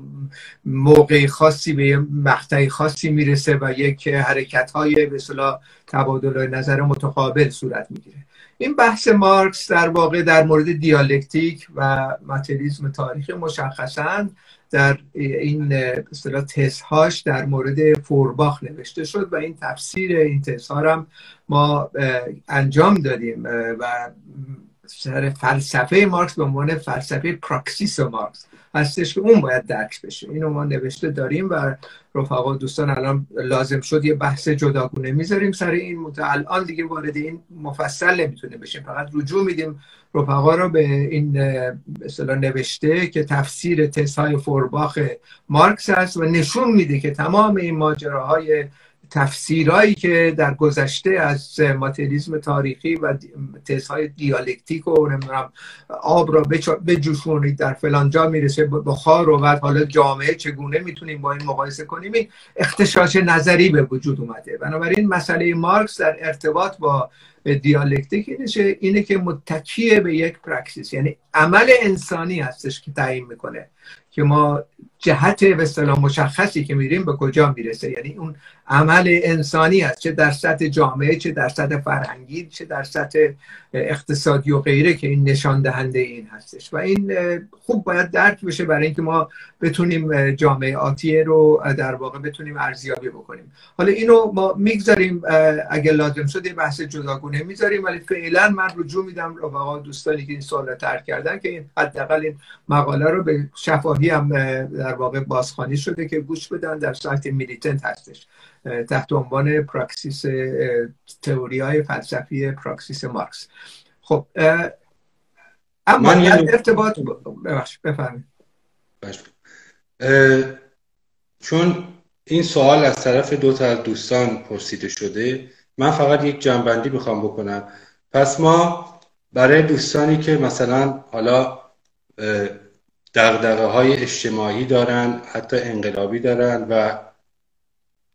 موقع خاصی به یک مقطع خاصی می‌رسه و یک حرکت های به تبادل نظر متقابل صورت می‌گیره. این بحث مارکس در واقع در مورد دیالکتیک و ماتریالیسم تاریخی مشخصا در این اصطلاح تزهاش در مورد فورباخ نوشته شد و این تفسیر این تزها هم ما انجام دادیم و سر فلسفه مارکس به عنوان فلسفه پراکسیس مارکس هستش که اون باید درک بشه. اینو ما نوشته داریم و رفقا دوستان الان لازم شد یه بحث جداگونه می‌ذاریم سر این الان دیگه وارد این مفصل نمی‌تونه بشیم. فقط رجوع میدیم رفقا رو به این مثلا نوشته که تفسیر تسهای فورباخ مارکس هست و نشون میده که تمام این ماجراهای تفسیرهایی که در گذشته از ماتریالیسم تاریخی و تزهای دیالکتیک و نمی‌دونم آب را بجوشونید در فلان جا می‌رسه بخار و بعد حالا جامعه چگونه می‌تونیم با این مقایسه کنیم؟ این اختشاش نظری به وجود اومده. بنابراین مسئله مارکس در ارتباط با دیالکتیک اینه که متکیه به یک پرکسیس یعنی عمل انسانی هستش که تعیین می‌کنه. که ما جهت به اصطلاح مشخصی که میریم به کجا می‌رسه؟ یعنی اون عمل انسانی است چه در سطح جامعه چه در سطح فرهنگی چه در سطح اقتصادی و غیره که این نشان دهنده این هستش. و این خوب باید درک بشه برای اینکه ما بتونیم جامعه آتیه رو در واقع بتونیم ارزیابی بکنیم. حالا اینو ما می‌گذاریم اگه لازم شد بحث جداگونه می‌ذاریم ولی فعلا من رجوع میدم رفقا دوستانی که این سوال طرح کردن که حداقل این مقاله رو به شفاهی هم در واقع بازخوانی شده که گوش بدن در سایت میلیتنت هستش. تحت عنوان پراکسیس تئوری های فلسفی پراکسیس مارکس. خب اما من ارتباط بفرمایید. چون این سوال از طرف دو تا از دوستان پرسیده شده من فقط یک جنبندی می‌خوام بکنم. پس ما برای دوستانی که مثلا حالا دقدقه های اجتماعی دارن حتی انقلابی دارن و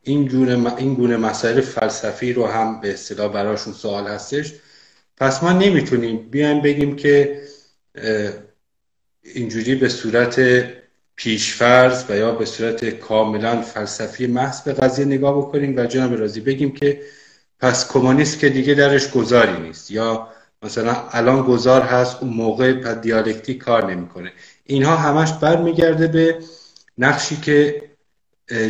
این گونه, این گونه مسائل فلسفی رو هم به اصطلاح براشون سوال هستش. پس ما نمی‌تونیم بیایم بگیم که اینجوری به صورت پیشفرض و یا به صورت کاملا فلسفی محض به قضیه نگاه بکنیم و جناب رازی بگیم که پس کمونیست که دیگه درش گذاری نیست یا مثلا الان گذار هست اون موقع دیالکتیک کار نمی‌کنه. اینها همش برمیگرده به نقشی که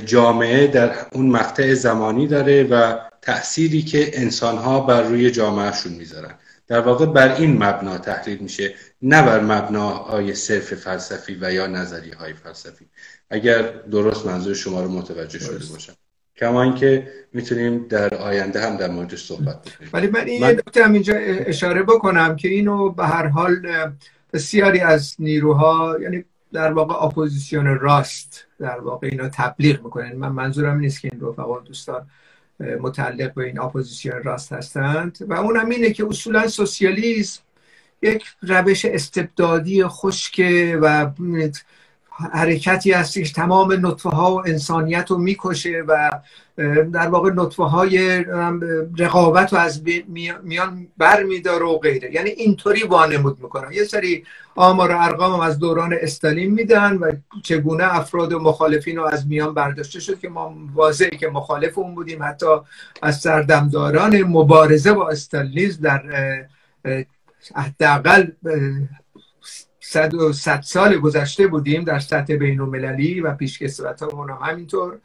جامعه در اون مقطع زمانی داره و تأثیری که انسانها بر روی جامعهشون می‌ذارن. در واقع بر این مبنا تحلیل میشه نه بر مبناهای صرف فلسفی و یا نظریه های فلسفی. اگر درست منظور شما رو متوجه شده باشم. کما اینکه می‌تونیم در آینده هم در موردش صحبت بکنیم. ولی من این من... نکته اینجا اشاره بکنم که اینو به هر حال بسیاری از نیروها یعنی در واقع اپوزیسیون راست در واقع اینا تبلیغ می‌کنن. من منظورم نیست که این رفقا دوستان متعلق به این اپوزیسیون راست هستند. و اونم اینه که اصولا سوسیالیسم یک روش استبدادی خشکه و حرکتی هستش تمام نطفه ها و انسانیت رو می‌کشه و در واقع نطفه های رقابت رو از میان بر میداره و غیره. یعنی اینطوری وانمود می‌کنن. یه سری آمار و ارقام از دوران استالین میدن و چگونه افراد و مخالفین رو از میان برداشته شد که ما واضحه که مخالف اون بودیم. حتی از سردمداران مبارزه با استالینیزم در حداقل صد و صد سال گذشته بودیم در سطح بین المللی و پیشکسوت ها هم همینطور.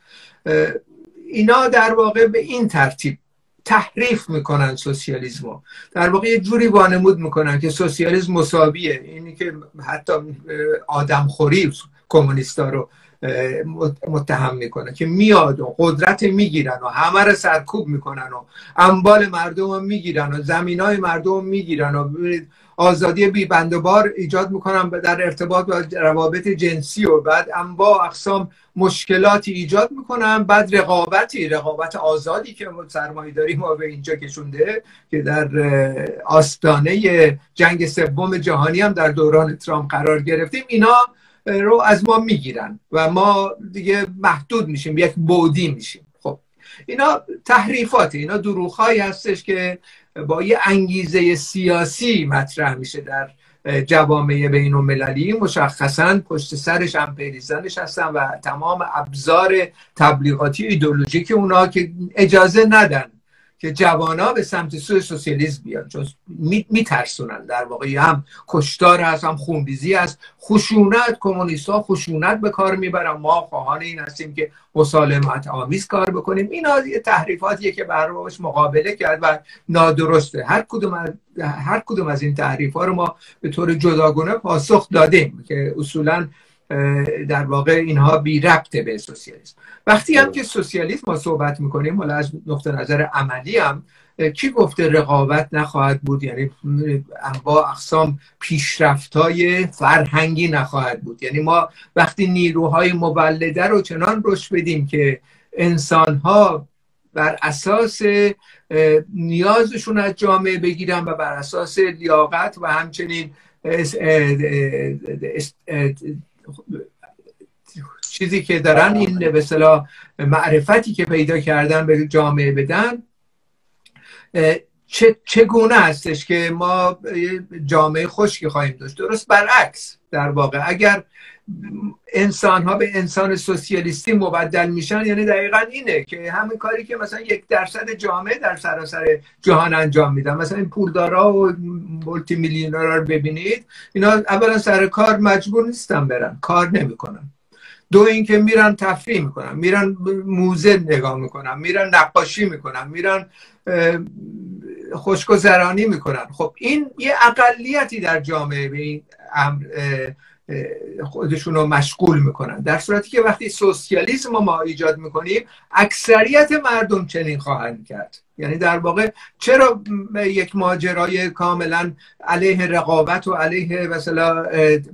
اینا در واقع به این ترتیب تحریف می‌کنن سوسیالیزمو در واقع یه جوری وانمود می‌کنن که سوسیالیسم مساویه. اینی که حتی آدمخوری کمونیستا رو متهم می‌کنه که میاد و قدرت می‌گیرن و همه رو سرکوب می‌کنن و اموال مردم رو می‌گیرن و زمین های مردم رو می‌گیرن و آزادی بی بار ایجاد می‌کنن در ارتباط با روابط جنسی و بعد انواع اقسام مشکلاتی ایجاد می‌کنن بعد رقابتی رقابت آزادی که سرمایه داری ما به اینجا کشونده که در آستانه جنگ سوم جهانی هم در دوران ترامپ قرار گرفتیم. اینا رو از ما می‌گیرن و ما دیگه محدود میشیم یک بودی میشیم. خب اینا تحریفات اینا دروغهایی هستش که با یه انگیزه سیاسی مطرح میشه در جوامع بین المللی مشخصا پشت سرش امپریزانش هستن و تمام ابزار تبلیغاتی ایدولوژیک اونا که اجازه ندن که جوانا به سمت سوی سوسیالیسم بیان. چون میترسونن در واقع. هم کشتار هست هم خونریزی هست. خشونت کمونیست ها خشونت به کار می‌برن. ما خواهان این هستیم که مسالمت آمیز کار بکنیم. اینا یه تحریفاتیه که بر مقابله کرد و نادرسته. هر کدوم از هر کدوم از این تحریف ها رو ما به طور جداگانه پاسخ دادیم که اصولا در واقع اینها بی ربطه به سوسیالیسم. وقتی هم که سوسیالیسم ما صحبت می‌کنیم حالا از نقطه نظر عملی هم کی گفته رقابت نخواهد بود؟ یعنی با اقسام پیشرفت های فرهنگی نخواهد بود. یعنی ما وقتی نیروهای مولده رو چنان رشد بدیم که انسان ها بر اساس نیازشون از جامعه بگیرن و بر اساس لیاقت و همچنین چیزی که دارن این به معرفتی که پیدا کردن به جامعه بدن چگونه هستش که ما جامعه خشکی خواهیم داشت؟ درست برعکس در واقع اگر انسان ها به انسان سوسیالیستی مبدل میشن یعنی دقیقا اینه که همین کاری که مثلا یک درصد جامعه در سراسر جهان انجام میدن مثلا این پولدارا و مولتی میلیونرها رو ببینید اینا اولا سر کار مجبور نیستن برن کار نمی‌کنن. دو اینکه میرن تفریح می‌کنن میرن موزه نگاه می‌کنن میرن نقاشی می‌کنن میرن خوشگذرانی می‌کنن. خب این یه اقلیتی در جامعه به این امر خودشون رو مشغول می‌کنن. در صورتی که وقتی سوسیالیسم ما ایجاد می‌کنیم اکثریت مردم چنین خواهند کرد. یعنی در واقع چرا یک ماجرای کاملا علیه رقابت و علیه مثلا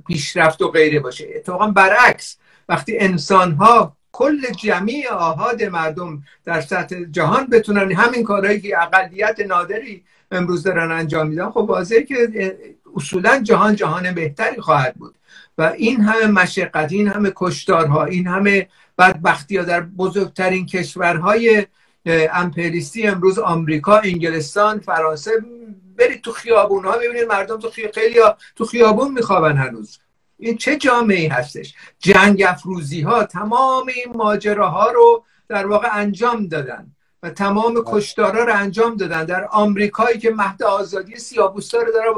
پیشرفت و غیره باشه. اتفاقا برعکس وقتی انسان ها کل جمعی آهاد مردم در سطح جهان بتونن همین کارهایی که اقلیت نادری امروز دارن انجام میدن خب واضحه که اصولا جهان جهان بهتری خواهد بود. و این همه مشقت این همه کشتارها این همه بدبختی ها در بزرگترین کشورهای امپریستی امروز آمریکا انگلستان فرانسه برید تو خیابون ها ببینید مردم تو خی... خیلی ها تو خیابون میخوابن هنوز. این چه جامعه هستش؟ جنگ افروزی ها تمام این ماجراها رو در واقع انجام دادن. و تمام بله. کشتارا رو انجام دادن. در آمریکایی که مهد آزادی سیابوستا رو داره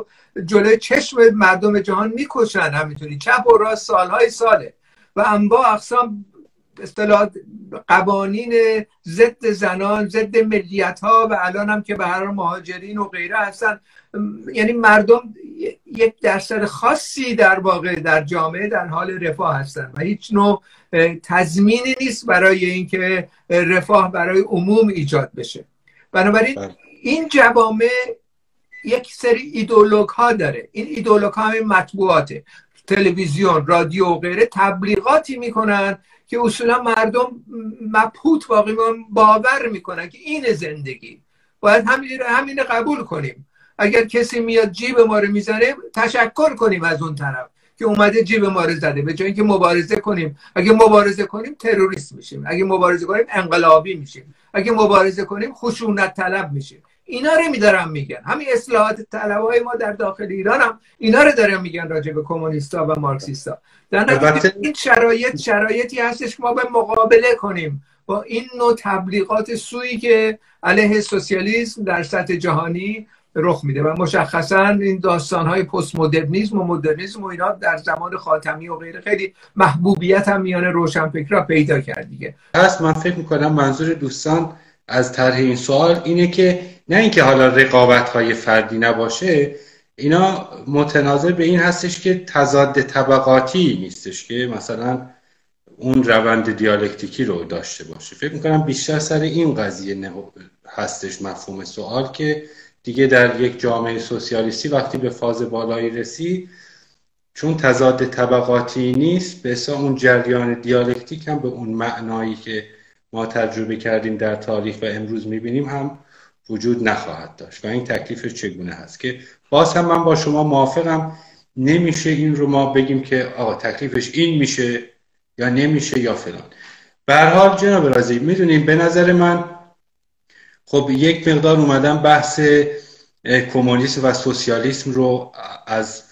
جلوی چشم مردم جهان می‌کشن همینطوری. چپ و راست سالهای ساله. و انواع اقسام اصطلاح قوانین ضد زنان ضد ملیت ها و الان هم که به هر مهاجرین و غیره هستن. یعنی مردم یک درصد خاصی در واقع در جامعه در حال رفاه هستن و هیچ نوع تضمینی نیست برای اینکه رفاه برای عموم ایجاد بشه. بنابراین بله. این جوامع یک سری ایدولوگ ها داره. این ایدولوگ ها همین مطبوعاته. تلویزیون رادیو و غیره تبلیغاتی می‌کنن که اصولا مردم مبهوت باقی باور می‌کنن که این زندگی. باید همین همین قبول کنیم. اگر کسی میاد جیب ما رو می‌زنه تشکر کنیم از اون طرف که اومده جیب ما رو زده. به جای اینکه مبارزه کنیم. اگه مبارزه کنیم تروریست میشیم. اگه مبارزه کنیم انقلابی میشیم. اگه مبارزه کنیم خشونت طلب میشیم. اینا رو میدارم میگن. همین اصلاحات طلبای ما در داخل ایران هم اینا رو دارن میگن راجع به کمونیستا و مارکسیستا. در این شرایط شرایطی هستش که ما به مقابله کنیم. با این نوع تبلیغات سویی که علیه سوسیالیسم در سطح جهانی رخ میده و مشخصا این داستان های پست مدرنیسم و مدرنیسم و اینا در زمان خاتمی و غیره خیلی محبوبیت هم میان روشنفکرا پیدا کرد دیگه. هست من فکر می‌کنم منظور دوستان از طرح این سوال اینه که نه اینکه حالا رقابت های فردی نباشه اینا متناظر به این هستش که تضاد طبقاتی نیستش که مثلا اون روند دیالکتیکی رو داشته باشه. فکر می‌کنم بیشتر سر این قضیه هستش مفهوم سوال که دیگه در یک جامعه سوسیالیستی وقتی به فاز بالایی رسید چون تضاد طبقاتی نیست به اون جریان دیالکتیک هم به اون معنایی که ما تجربه کردیم در تاریخ و امروز می‌بینیم هم وجود نخواهد داشت. و این تکلیفش چگونه هست؟ که باز هم من با شما موافقم نمیشه این رو ما بگیم که آقا تکلیفش این میشه یا نمیشه یا فلان. به حال جناب رازی می‌دونیم به نظر من خب یک مقدار اومدم بحث کمونیسم و سوسیالیسم رو از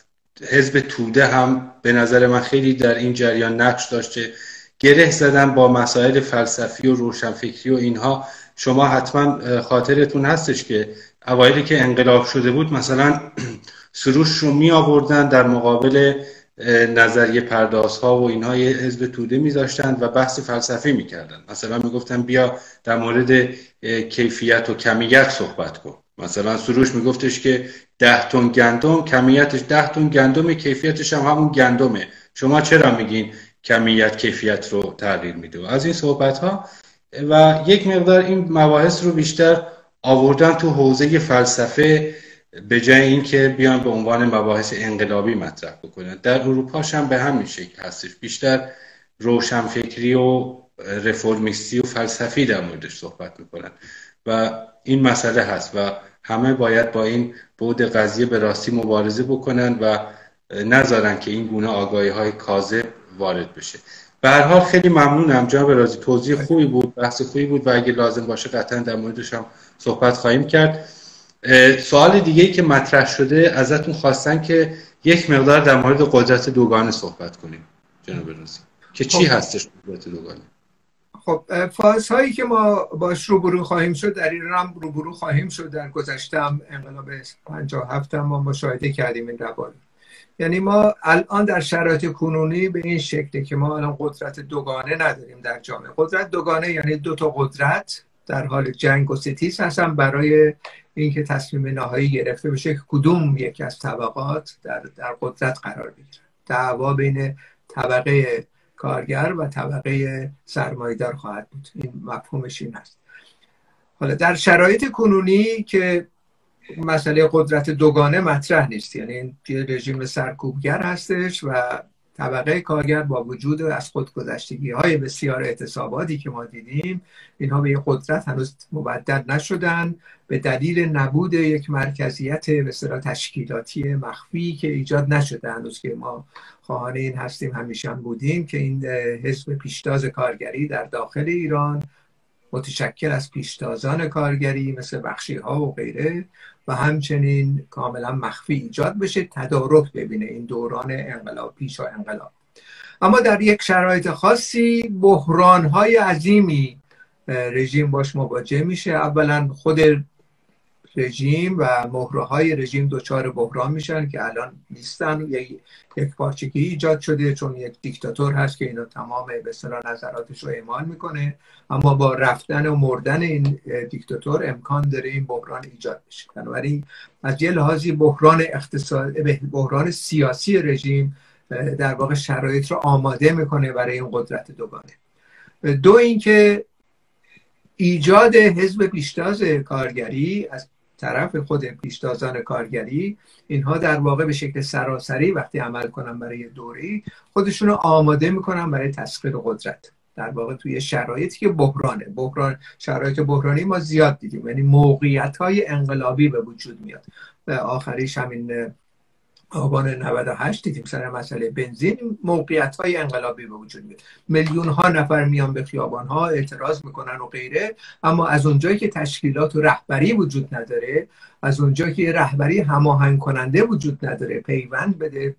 حزب توده هم به نظر من خیلی در این جریان نقش داشته گره زدن با مسائل فلسفی و روشنفکری و اینها. شما حتما خاطرتون هستش که اوایلی که انقلاب شده بود مثلا سروش رو می آوردن در مقابل نظریه پرداز ها و اینها یه حزب توده میذاشتند و بحث فلسفی می‌کردن مثلا می‌گفتن بیا در مورد کیفیت و کمیت صحبت کن. مثلا سروش میگفتش که ده تن گندم کمیتش ده تن گندم کیفیتش هم همون گندمه. شما چرا میگین کمیت کیفیت رو تغییر میده؟ از این صحبت ها و یک مقدار این مباحث رو بیشتر آوردن تو حوزه فلسفه به جای اینکه بیان به عنوان مباحث انقلابی مطرح بکنن. در اروپا هم به همین شکل هستش. بیشتر روشنفکری و رفرمیستی و فلسفی در موردش صحبت می‌کنن. و این مسئله هست و همه باید با این بود قضیه به راستی مبارزه بکنن و نذارن که این گونه آگاهی های کاذب وارد بشه. به هر حال خیلی ممنونم. جناب رازی توضیح خوبی بود بحث خوبی بود و اگه لازم باشه قطعا در موردش هم صحبت خواهیم کرد. سوال دیگه ای که مطرح شده ازتون خواستن که یک مقدار در مورد قدرت دوگانه صحبت کنیم جناب رازی که چی خب. هستش قدرت دوگانه؟ خب فاز هایی که ما باش روبرو خواهیم شد در ایران هم روبرو خواهیم شد در گذشته هم انقلاب 57 هم ما مشاهده کردیم این روال. یعنی ما الان در شرایط کنونی به این شکلی که ما الان قدرت دوگانه نداریم در جامعه. قدرت دوگانه یعنی دو تا قدرت در حال جنگ و ستیز هستن برای اینکه تصمیم نهایی گرفته بشه که کدوم یکی از طبقات در, در قدرت قرار بگیره. دعوا بین طبقه کارگر و طبقه سرمایدار خواهد بود. این مفهومش این است حالا در شرایط کنونی که مسئله قدرت دوگانه مطرح نیست. یعنی یه رژیم سرکوبگر هستش و طبقه کارگر با وجود از خودگذشتگی های بسیار اعتصاباتی که ما دیدیم اینها به قدرت هنوز مبدل نشدن. به دلیل نبود یک مرکزیت مثلا تشکیلاتی مخفی که ایجاد نشده هنوز که ما خواهان این هستیم همیشه هم بودیم که این حزب پیشتاز کارگری در داخل ایران متشکل از پیشتازان کارگری مثل بخشی ها و غیره و همچنین کاملا مخفی ایجاد بشه تدارک ببینه این دوران انقلاب پیش و انقلاب. اما در یک شرایط خاصی بحران های عظیمی رژیم باش مواجه میشه. اولا خود رژیم و مهره های رژیم دچار بحران میشن که الان نیستن. یک پارچگی ایجاد شده چون یک دیکتاتور هست که اینا تمام به نظراتش رو اعمال می‌کنه. اما با رفتن و مردن این دیکتاتور امکان داره این بحران ایجاد بشه. بنابراین از یه لحاظی بحران اقتصاد بحران سیاسی رژیم در واقع شرایط رو آماده می‌کنه برای این قدرت دوگانه. دو اینکه ایجاد حزب پیشتاز کارگری از طرف خود پیشتازان کارگری اینها در واقع به شکل سراسری وقتی عمل کنن برای دوری خودشون رو آماده می‌کنن برای تسخیر قدرت. در واقع توی شرایطی که بحرانه. بحران شرایط بحرانی ما زیاد دیدیم. یعنی موقعیت های انقلابی به وجود میاد. و آخریش همین آبان 98 دیدیم سر مسئله بنزین. موقعیت های انقلابی به وجود میاد. میلیون ها نفر میان به خیابان ها اعتراض می‌کنن و غیره. اما از اونجایی که تشکیلات و رهبری وجود نداره از اونجایی که رهبری هماهنگ کننده وجود نداره پیوند بده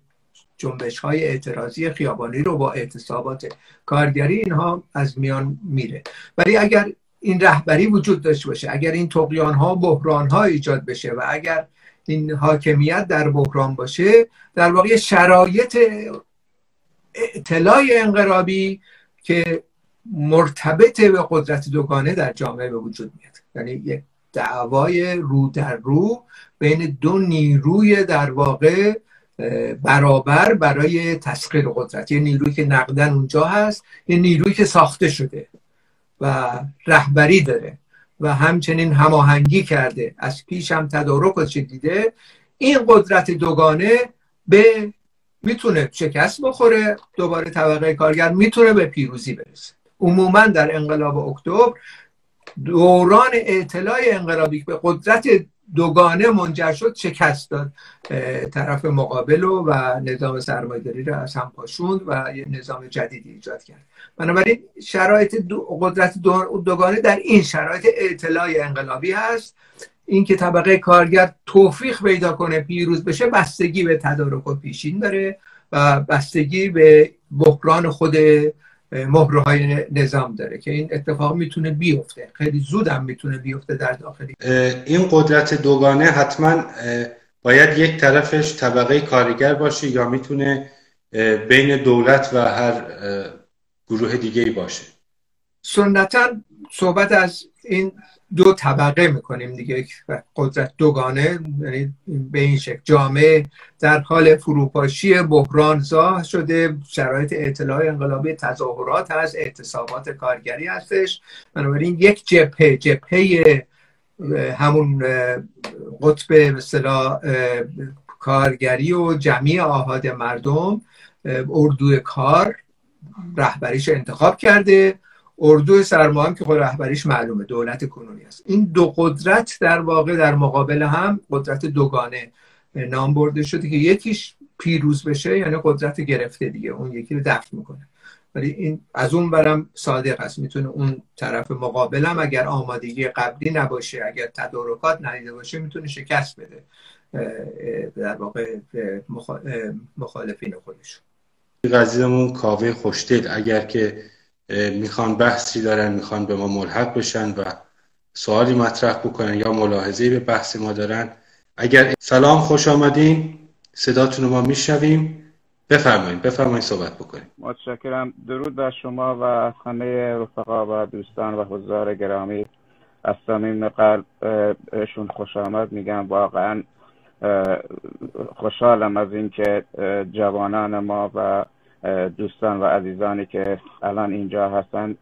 جنبش های اعتراضی خیابانی رو با اعتصابات کارگری اینها از میان میره. ولی اگر این رهبری وجود داشته باشه اگر این تقیان ها بحران ها ایجاد بشه و اگر این حاکمیت در بحران باشه در واقع شرایط اطلاع انقلابی که مرتبط به قدرت دوگانه در جامعه به وجود میاد. یعنی یک دعوای رو در رو بین دو نیروی در واقع برابر برای تسخیر قدرت. یه نیروی که نقدن اونجا هست یه نیروی که ساخته شده و رهبری داره. و همچنین هماهنگی کرده. از پیش هم تدارک دیده این قدرت دوگانه به می‌تونه شکست بخوره. دوباره طبقه کارگر می‌تونه به پیروزی برسه. عموما در انقلاب اکتبر دوران اطلاع انقلابی به قدرت دوگانه منجر شد شکست داد طرف مقابل و نظام سرمایه‌داری را از هم پاشوند و یه نظام جدیدی ایجاد کرد. بنابراین شرایط دو قدرت دوگانه در این شرایط اطلاع انقلابی هست. اینکه طبقه کارگر توفیق پیدا کنه پیروز بشه بستگی به تدارک و پیشین داره و بستگی به بحران خود مهره های نظام داره که این اتفاق می‌تونه بیفته. خیلی زود هم می‌تونه بیفته در داخلی. این قدرت دوگانه حتما باید یک طرفش طبقه کارگر باشه یا می‌تونه بین دولت و هر گروه دیگه باشه. سنتا صحبت از این دو طبقه می‌کنیم دیگه. قدرت دوگانه یعنی به این شکل. جامعه در حال فروپاشی بحران زاه شده. شرایط اطلاع انقلابی تظاهرات هست اعتصابات کارگری هستش. بنابراین یک جبهه جبهه همون قطب مثلا کارگری و جمعی آهاد مردم اردو کار رهبریش انتخاب کرده. اردو سرما هم که رهبریش معلومه دولت کنونی است. این دو قدرت در واقع در مقابل هم قدرت دوگانه نام برده شده که یکیش پیروز بشه یعنی قدرت گرفته دیگه. اون یکی رو دفع می‌کنه. ولی این از اون برم صادق است. می‌تونه اون طرف مقابلم اگر آمادگی قبلی نباشه اگر تدارکات ندیده باشه می‌تونه شکست بده. در واقع مخالفین خودش قضیهمون کاوه خوشدل. اگر که می‌خوان بحثی دارن می‌خوان به ما ملحق بشن و سوالی مطرح بکنن یا ملاحظه به بحث ما دارن. اگر سلام خوش آمدین. صداتون رو ما میشنویم. بفرمایید بفرمایید صحبت بکنیم. متشکرم. درود بر شما و همه رفقا و دوستان و حضار گرامی. از صمیم قلبشون خوش آمد. میگم واقعا خوشحالم از اینکه جوانان ما و دوستان و عزیزانی که الان اینجا هستن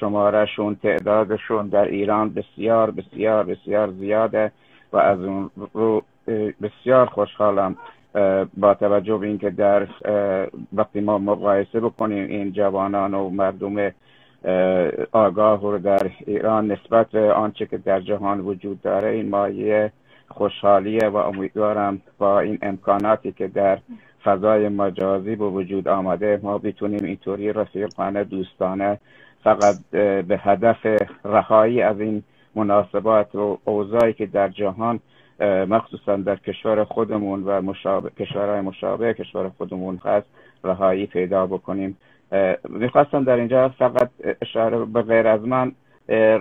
شمارشون تعدادشون در ایران بسیار بسیار بسیار زیاده و از اون رو بسیار خوشحالم با توجه به اینکه در وقتی ما مقایسه بکنیم این جوانان و مردم آگاه رو در ایران نسبت به آنچه که در جهان وجود داره این مایه خوشحالیه و امیدوارم با این امکاناتی که در فضای مجازی به وجود آمده. ما بتونیم اینطوری رفیقانه دوستانه فقط به هدف رهایی از این مناسبات و اوضاعی که در جهان مخصوصا در کشور خودمون و مشابه، کشورهای مشابه کشور خودمون هست رهایی پیدا بکنیم. می‌خواستم در اینجا فقط اشاره به غیر از من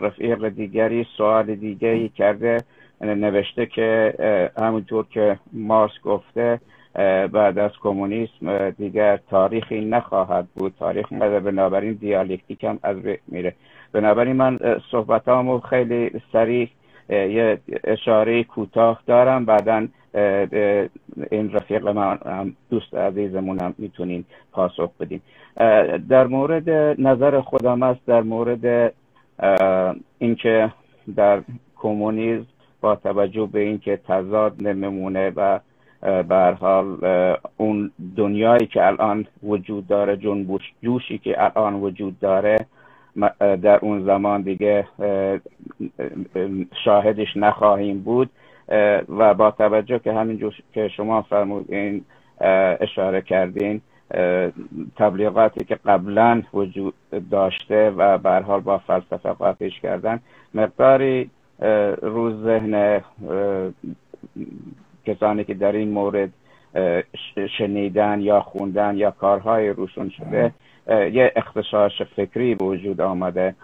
رفیق دیگری سوال دیگری کرده نوشته که همونطور که مارس گفته بعد از کمونیسم دیگر تاریخی نخواهد بود. تاریخ بنابراین دیالکتیک هم از میره. بنابراین من صحبتامو خیلی سریع یه اشاره کوتاه دارم. بعدا این رفیق من دوست عزیزمون هم می‌تونین پاسخ بدیم در مورد نظر خودم است در مورد اینکه در کمونیسم با توجه به اینکه تضاد نمیمونه و به حال اون دنیایی که الان وجود داره جنبوش جوشی که الان وجود داره در اون زمان دیگه شاهدش نخواهیم بود. و با توجه که همینجور که شما فرمودین اشاره کردین تبلیغاتی که قبلا وجود داشته و به حال با فلسفه قاطیش کردن مقداری روز ذهن کسانی که در این مورد شنیدن یا خوندن یا کارهای روشون شده یه اختشاش فکری به وجود آمده.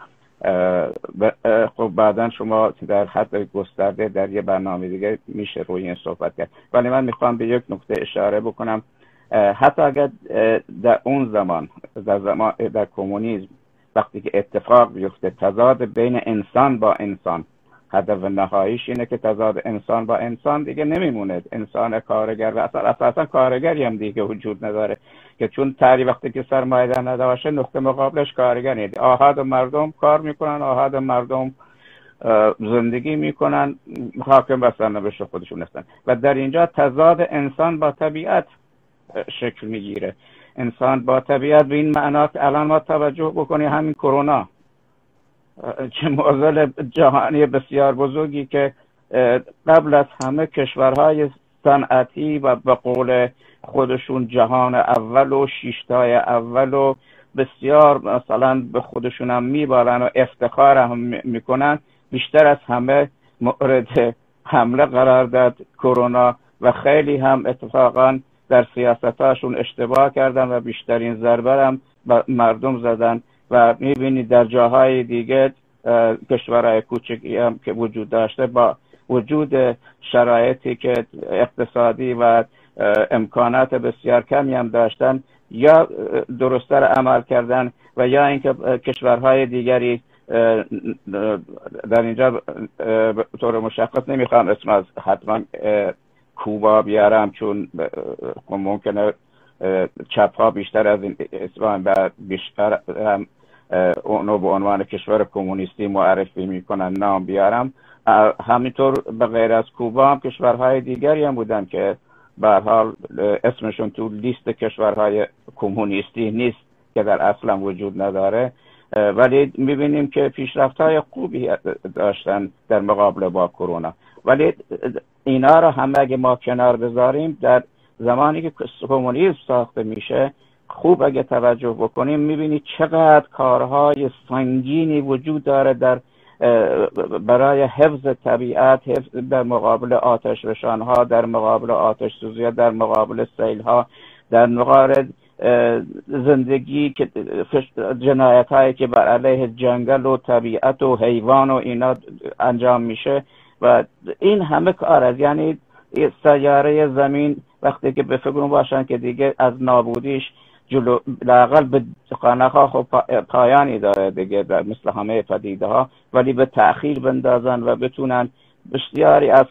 خب بعدا شما در حد گسترده در یه برنامه دیگه میشه روی این صحبت کرد. ولی من می‌خوام به یک نکته اشاره بکنم. حتی اگر در اون زمان در زمان در کمونیسم وقتی که اتفاق بیفته تضاد بین انسان با انسان هدف نهاییش اینه که تضاد انسان با انسان دیگه نمیمونه. انسان کارگر و اصلا اساسا کارگری هم دیگه وجود نداره که چون تری وقتی که سرمایه نداشته نقطه مقابلش کارگر نیست. آهاد مردم کار می‌کنن آهاد مردم زندگی می‌کنن حاکم و سرنوشت خودشون هستن. و در اینجا تضاد انسان با طبیعت شکل می‌گیره. انسان با طبیعت به این معنا الان ما توجه بکنی همین کرونا. چه معضل جهانی بسیار بزرگی که قبل از همه کشورهای صنعتی و به قول خودشون جهان اول و شیشتای اول و بسیار مثلا به خودشون هم میبارن و افتخار هم می‌کنن بیشتر از همه مورد حمله قرار داد کرونا و خیلی هم اتفاقا در سیاستاشون اشتباه کردن و بیشترین ضربه هم مردم زدن. و می‌بینید در جاهای دیگه کشورهای کوچکی هم که وجود داشته با وجود شرایطی که اقتصادی و امکانات بسیار کمی هم داشتن یا درستتر عمل کردن و یا اینکه کشورهای دیگری در اینجا طور مشخص نمی‌خوام اسم از حتما کوبا بیارم چون ممکنه چپ ها بیشتر از این اسم و بیشتر هم اونو به عنوان کشور کمونیستی معرفی می‌کنن نام بیارم. همینطور به غیر از کوبا هم کشورهای دیگری هم بودن که به حال اسمشون تو لیست کشورهای کمونیستی نیست که در اصلا وجود نداره. ولی می‌بینیم که پیشرفت های خوبی داشتن در مقابل با کرونا. ولی اینا رو همه اگه ما کنار بذاریم در زمانی که کمونیسم ساخته میشه خوب اگه توجه بکنیم می‌بینید چقدر کارهای سنگینی وجود داره در برای حفظ طبیعت حفظ در مقابل آتش ها در مقابل آتش سوزی در مقابل سیل ها در مقابل زندگی که جنایت هایی که بر علیه جنگل و طبیعت و حیوان و اینا انجام میشه. و این همه کار است. یعنی سیاره زمین وقتی که به فکر باشن که دیگه از نابودیش جلو لاقل به خانه ها خب پایانی داره دیگه مثل همه پدیده ها ولی به تأخیر بندازن و بتونن بسیاری از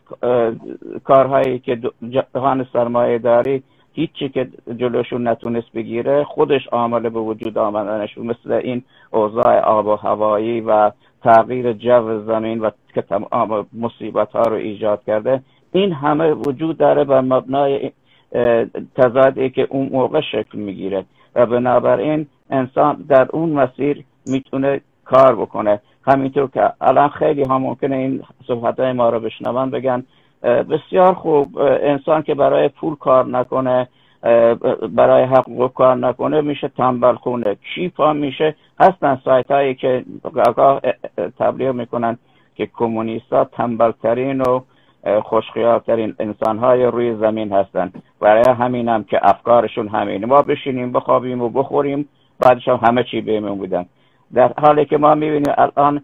کارهایی که جهان سرمایه داری هیچی که جلوشون نتونست بگیره خودش عامل به وجود آمدنش. مثل این اوضاع آب و هوایی و تغییر جو زمین و که تمام مصیبت ها رو ایجاد کرده این همه وجود داره بر مبنای تضادی که اون موقع شکل می‌گیره. و بنابراین انسان در اون مسیر می‌تونه کار بکنه. همینطور که الان خیلی ها ممکنه این صحبت های ما رو بشنون بگن بسیار خوب انسان که برای پول کار نکنه برای حقوق کار نکنه میشه تنبل خونه. ها میشه؟ هستن سایت هایی که آگاه تبلیغ می‌کنن که کمونیست ها تنبل ترین و خوشخیالترین انسان های روی زمین هستن برای همین هم که افکارشون همینه. ما بشینیم بخوابیم و بخوریم بعدش هم همه چی بهمون بودن در حالی که ما می‌بینیم الان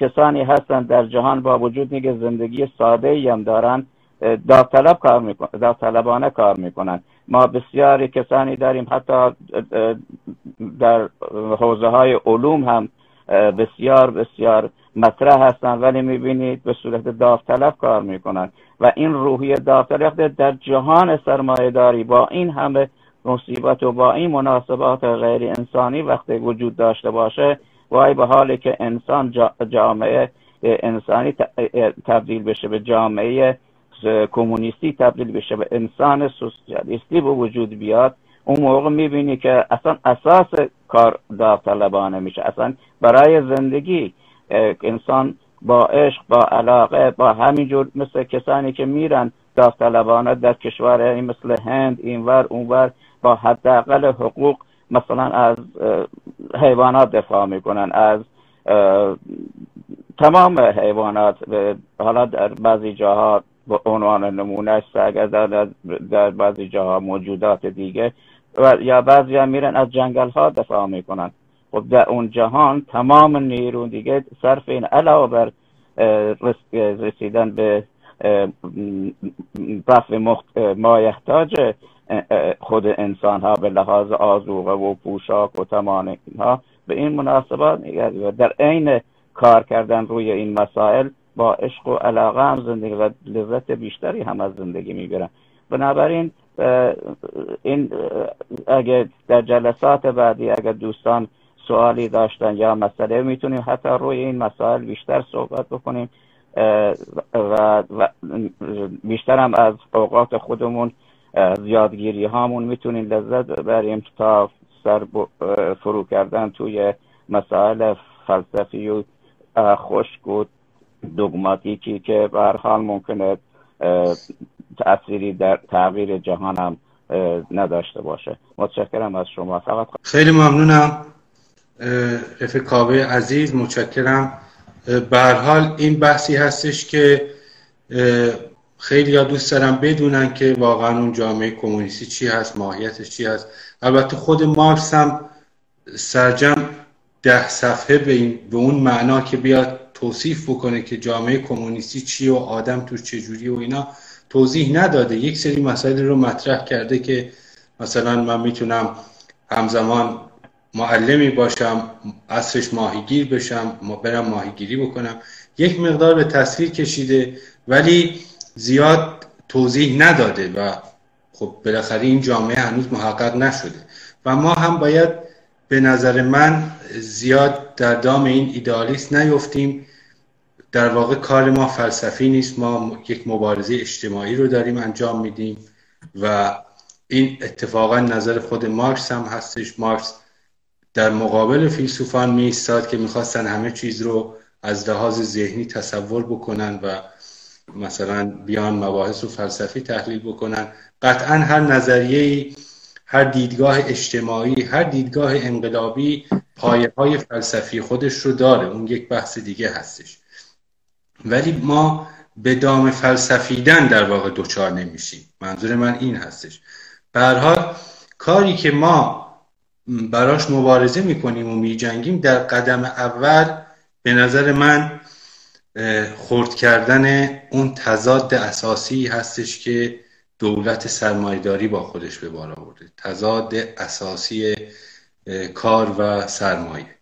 کسانی هستن در جهان با وجود که زندگی ساده هم دارن داوطلب کار می‌کنن داوطلبانه کار می‌کنن. ما بسیاری کسانی داریم حتی در حوزه های علوم هم بسیار بسیار مطرح هستن ولی می‌بینید به صورت داوطلب کار می‌کنن و این روحی داوطلب در جهان سرمایه داری با این همه مصیبت و با این مناسبات غیر انسانی وقتی وجود داشته باشه وای به حالی که انسان جامعه انسانی تبدیل بشه به جامعه کمونیستی تبدیل بشه به انسان سوسیالیستی به وجود بیاد. اون موقع می‌بینی که اصلا اساس کار داوطلبانه میشه. اصلا برای زندگی انسان با عشق با علاقه با همینجور مثل کسانی که میرن داوطلبانه در کشور مثل هند اینور اونور با حداقل حقوق مثلا از حیوانات دفاع می‌کنن از تمام حیوانات حالا در بعضی جاها به عنوان نمونه سگ در, در بعضی جاها موجودات دیگه و یا بعضی ها میرن از جنگل ها دفاع می‌کنن. خب در اون جهان تمام نیرو دیگه صرف این علاوه بر رسیدن به رفع ما یحتاج خود انسان ها به لحاظ آزوغه و پوشاک و تمام اینها به این مناسبات در عین کار کردن روی این مسائل با عشق و علاقه هم زندگی و لذت بیشتری هم از زندگی می‌گیرن بنابراین این اگه در جلسات بعدی اگر دوستان سوالی داشتن یا مسئله می‌تونیم حتی روی این مسائل بیشتر صحبت بکنیم. و بیشتر هم از اوقات خودمون زیادگیری هامون می‌تونیم لذت ببریم تا سر فرو کردن توی مسائل فلسفی و خشک و دوگماتیکی که به حال ممکنه تأثیری در تغییر جهان هم نداشته باشه. متشکرم از شما. فقط خیلی ممنونم رفیق کابه عزیز. متشکرم. به حال این بحثی هستش که خیلی ها دوست دارم بدونن که واقعا اون جامعه کمونیستی چی هست ماهیتش چی هست. البته خود مارکس هم سرجم ده صفحه به, این، به اون معنا که بیاد توصیف بکنه که جامعه کمونیستی چی و آدم توش چجوری و اینا. توضیح نداده. یک سری مسائل رو مطرح کرده که مثلا من می‌تونم همزمان معلمی باشم اصرش ماهیگیر بشم برم ماهیگیری بکنم. یک مقدار به تصویر کشیده ولی زیاد توضیح نداده و خب بالاخره این جامعه هنوز محقق نشده. و ما هم باید به نظر من زیاد در دام این ایدالیست نیفتیم. در واقع کار ما فلسفی نیست. ما یک مبارزه اجتماعی رو داریم انجام میدیم و این اتفاقا نظر خود مارکس هم هستش. مارکس در مقابل فیلسوفان می که می‌خواستن همه چیز رو از لحاظ ذهنی تصور بکنن و مثلا بیان مباحث و فلسفی تحلیل بکنن. قطعا هر نظریه هر دیدگاه اجتماعی هر دیدگاه انقلابی پایه های فلسفی خودش رو داره. اون یک بحث دیگه هستش. ولی ما به دام فلسفیدن در واقع دوچار نمیشیم. منظور من این هستش. حال کاری که ما براش مبارزه می‌کنیم و میجنگیم در قدم اول به نظر من خورد کردن اون تضاد اساسی هستش که دولت سرمایداری با خودش به بار آورده. تضاد اساسی کار و سرمایه.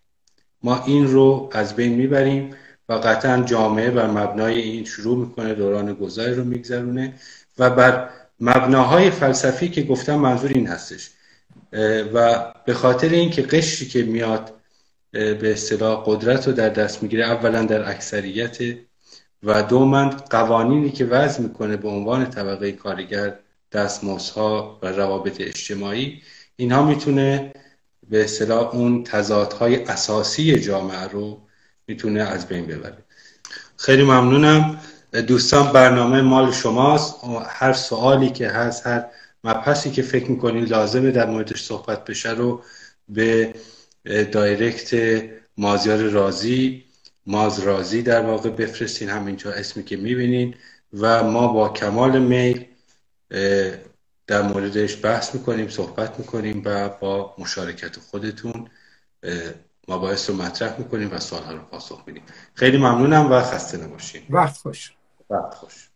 ما این رو از بین می‌بریم. و قطعا جامعه بر مبنای این شروع می‌کنه دوران گذاری رو میگذرونه و بر مبناهای فلسفی که گفتم منظور این هستش. و به خاطر اینکه قشری که میاد به اصطلاح قدرت رو در دست می‌گیره اولا در اکثریت و دوما قوانینی که وضع می‌کنه به عنوان طبقه کارگر دستمزدها و روابط اجتماعی اینها می‌تونه به اصطلاح اون تضادهای اساسی جامعه رو می‌تونه از بین ببره. خیلی ممنونم. دوستان برنامه مال شماست. هر سوالی که هست هر مبحثی که فکر می‌کنین لازمه در موردش صحبت بشه رو به دایرکت مازیار رازی ماز رازی در واقع بفرستین. همینجا اسمی که می‌بینین و ما با کمال میل در موردش بحث می‌کنیم صحبت می‌کنیم و با مشارکت خودتون مباحث رو مطرح می‌کنیم و سوالها رو پاسخ میدیم. خیلی ممنونم و خسته نباشین. وقت خوش. وقت خوش.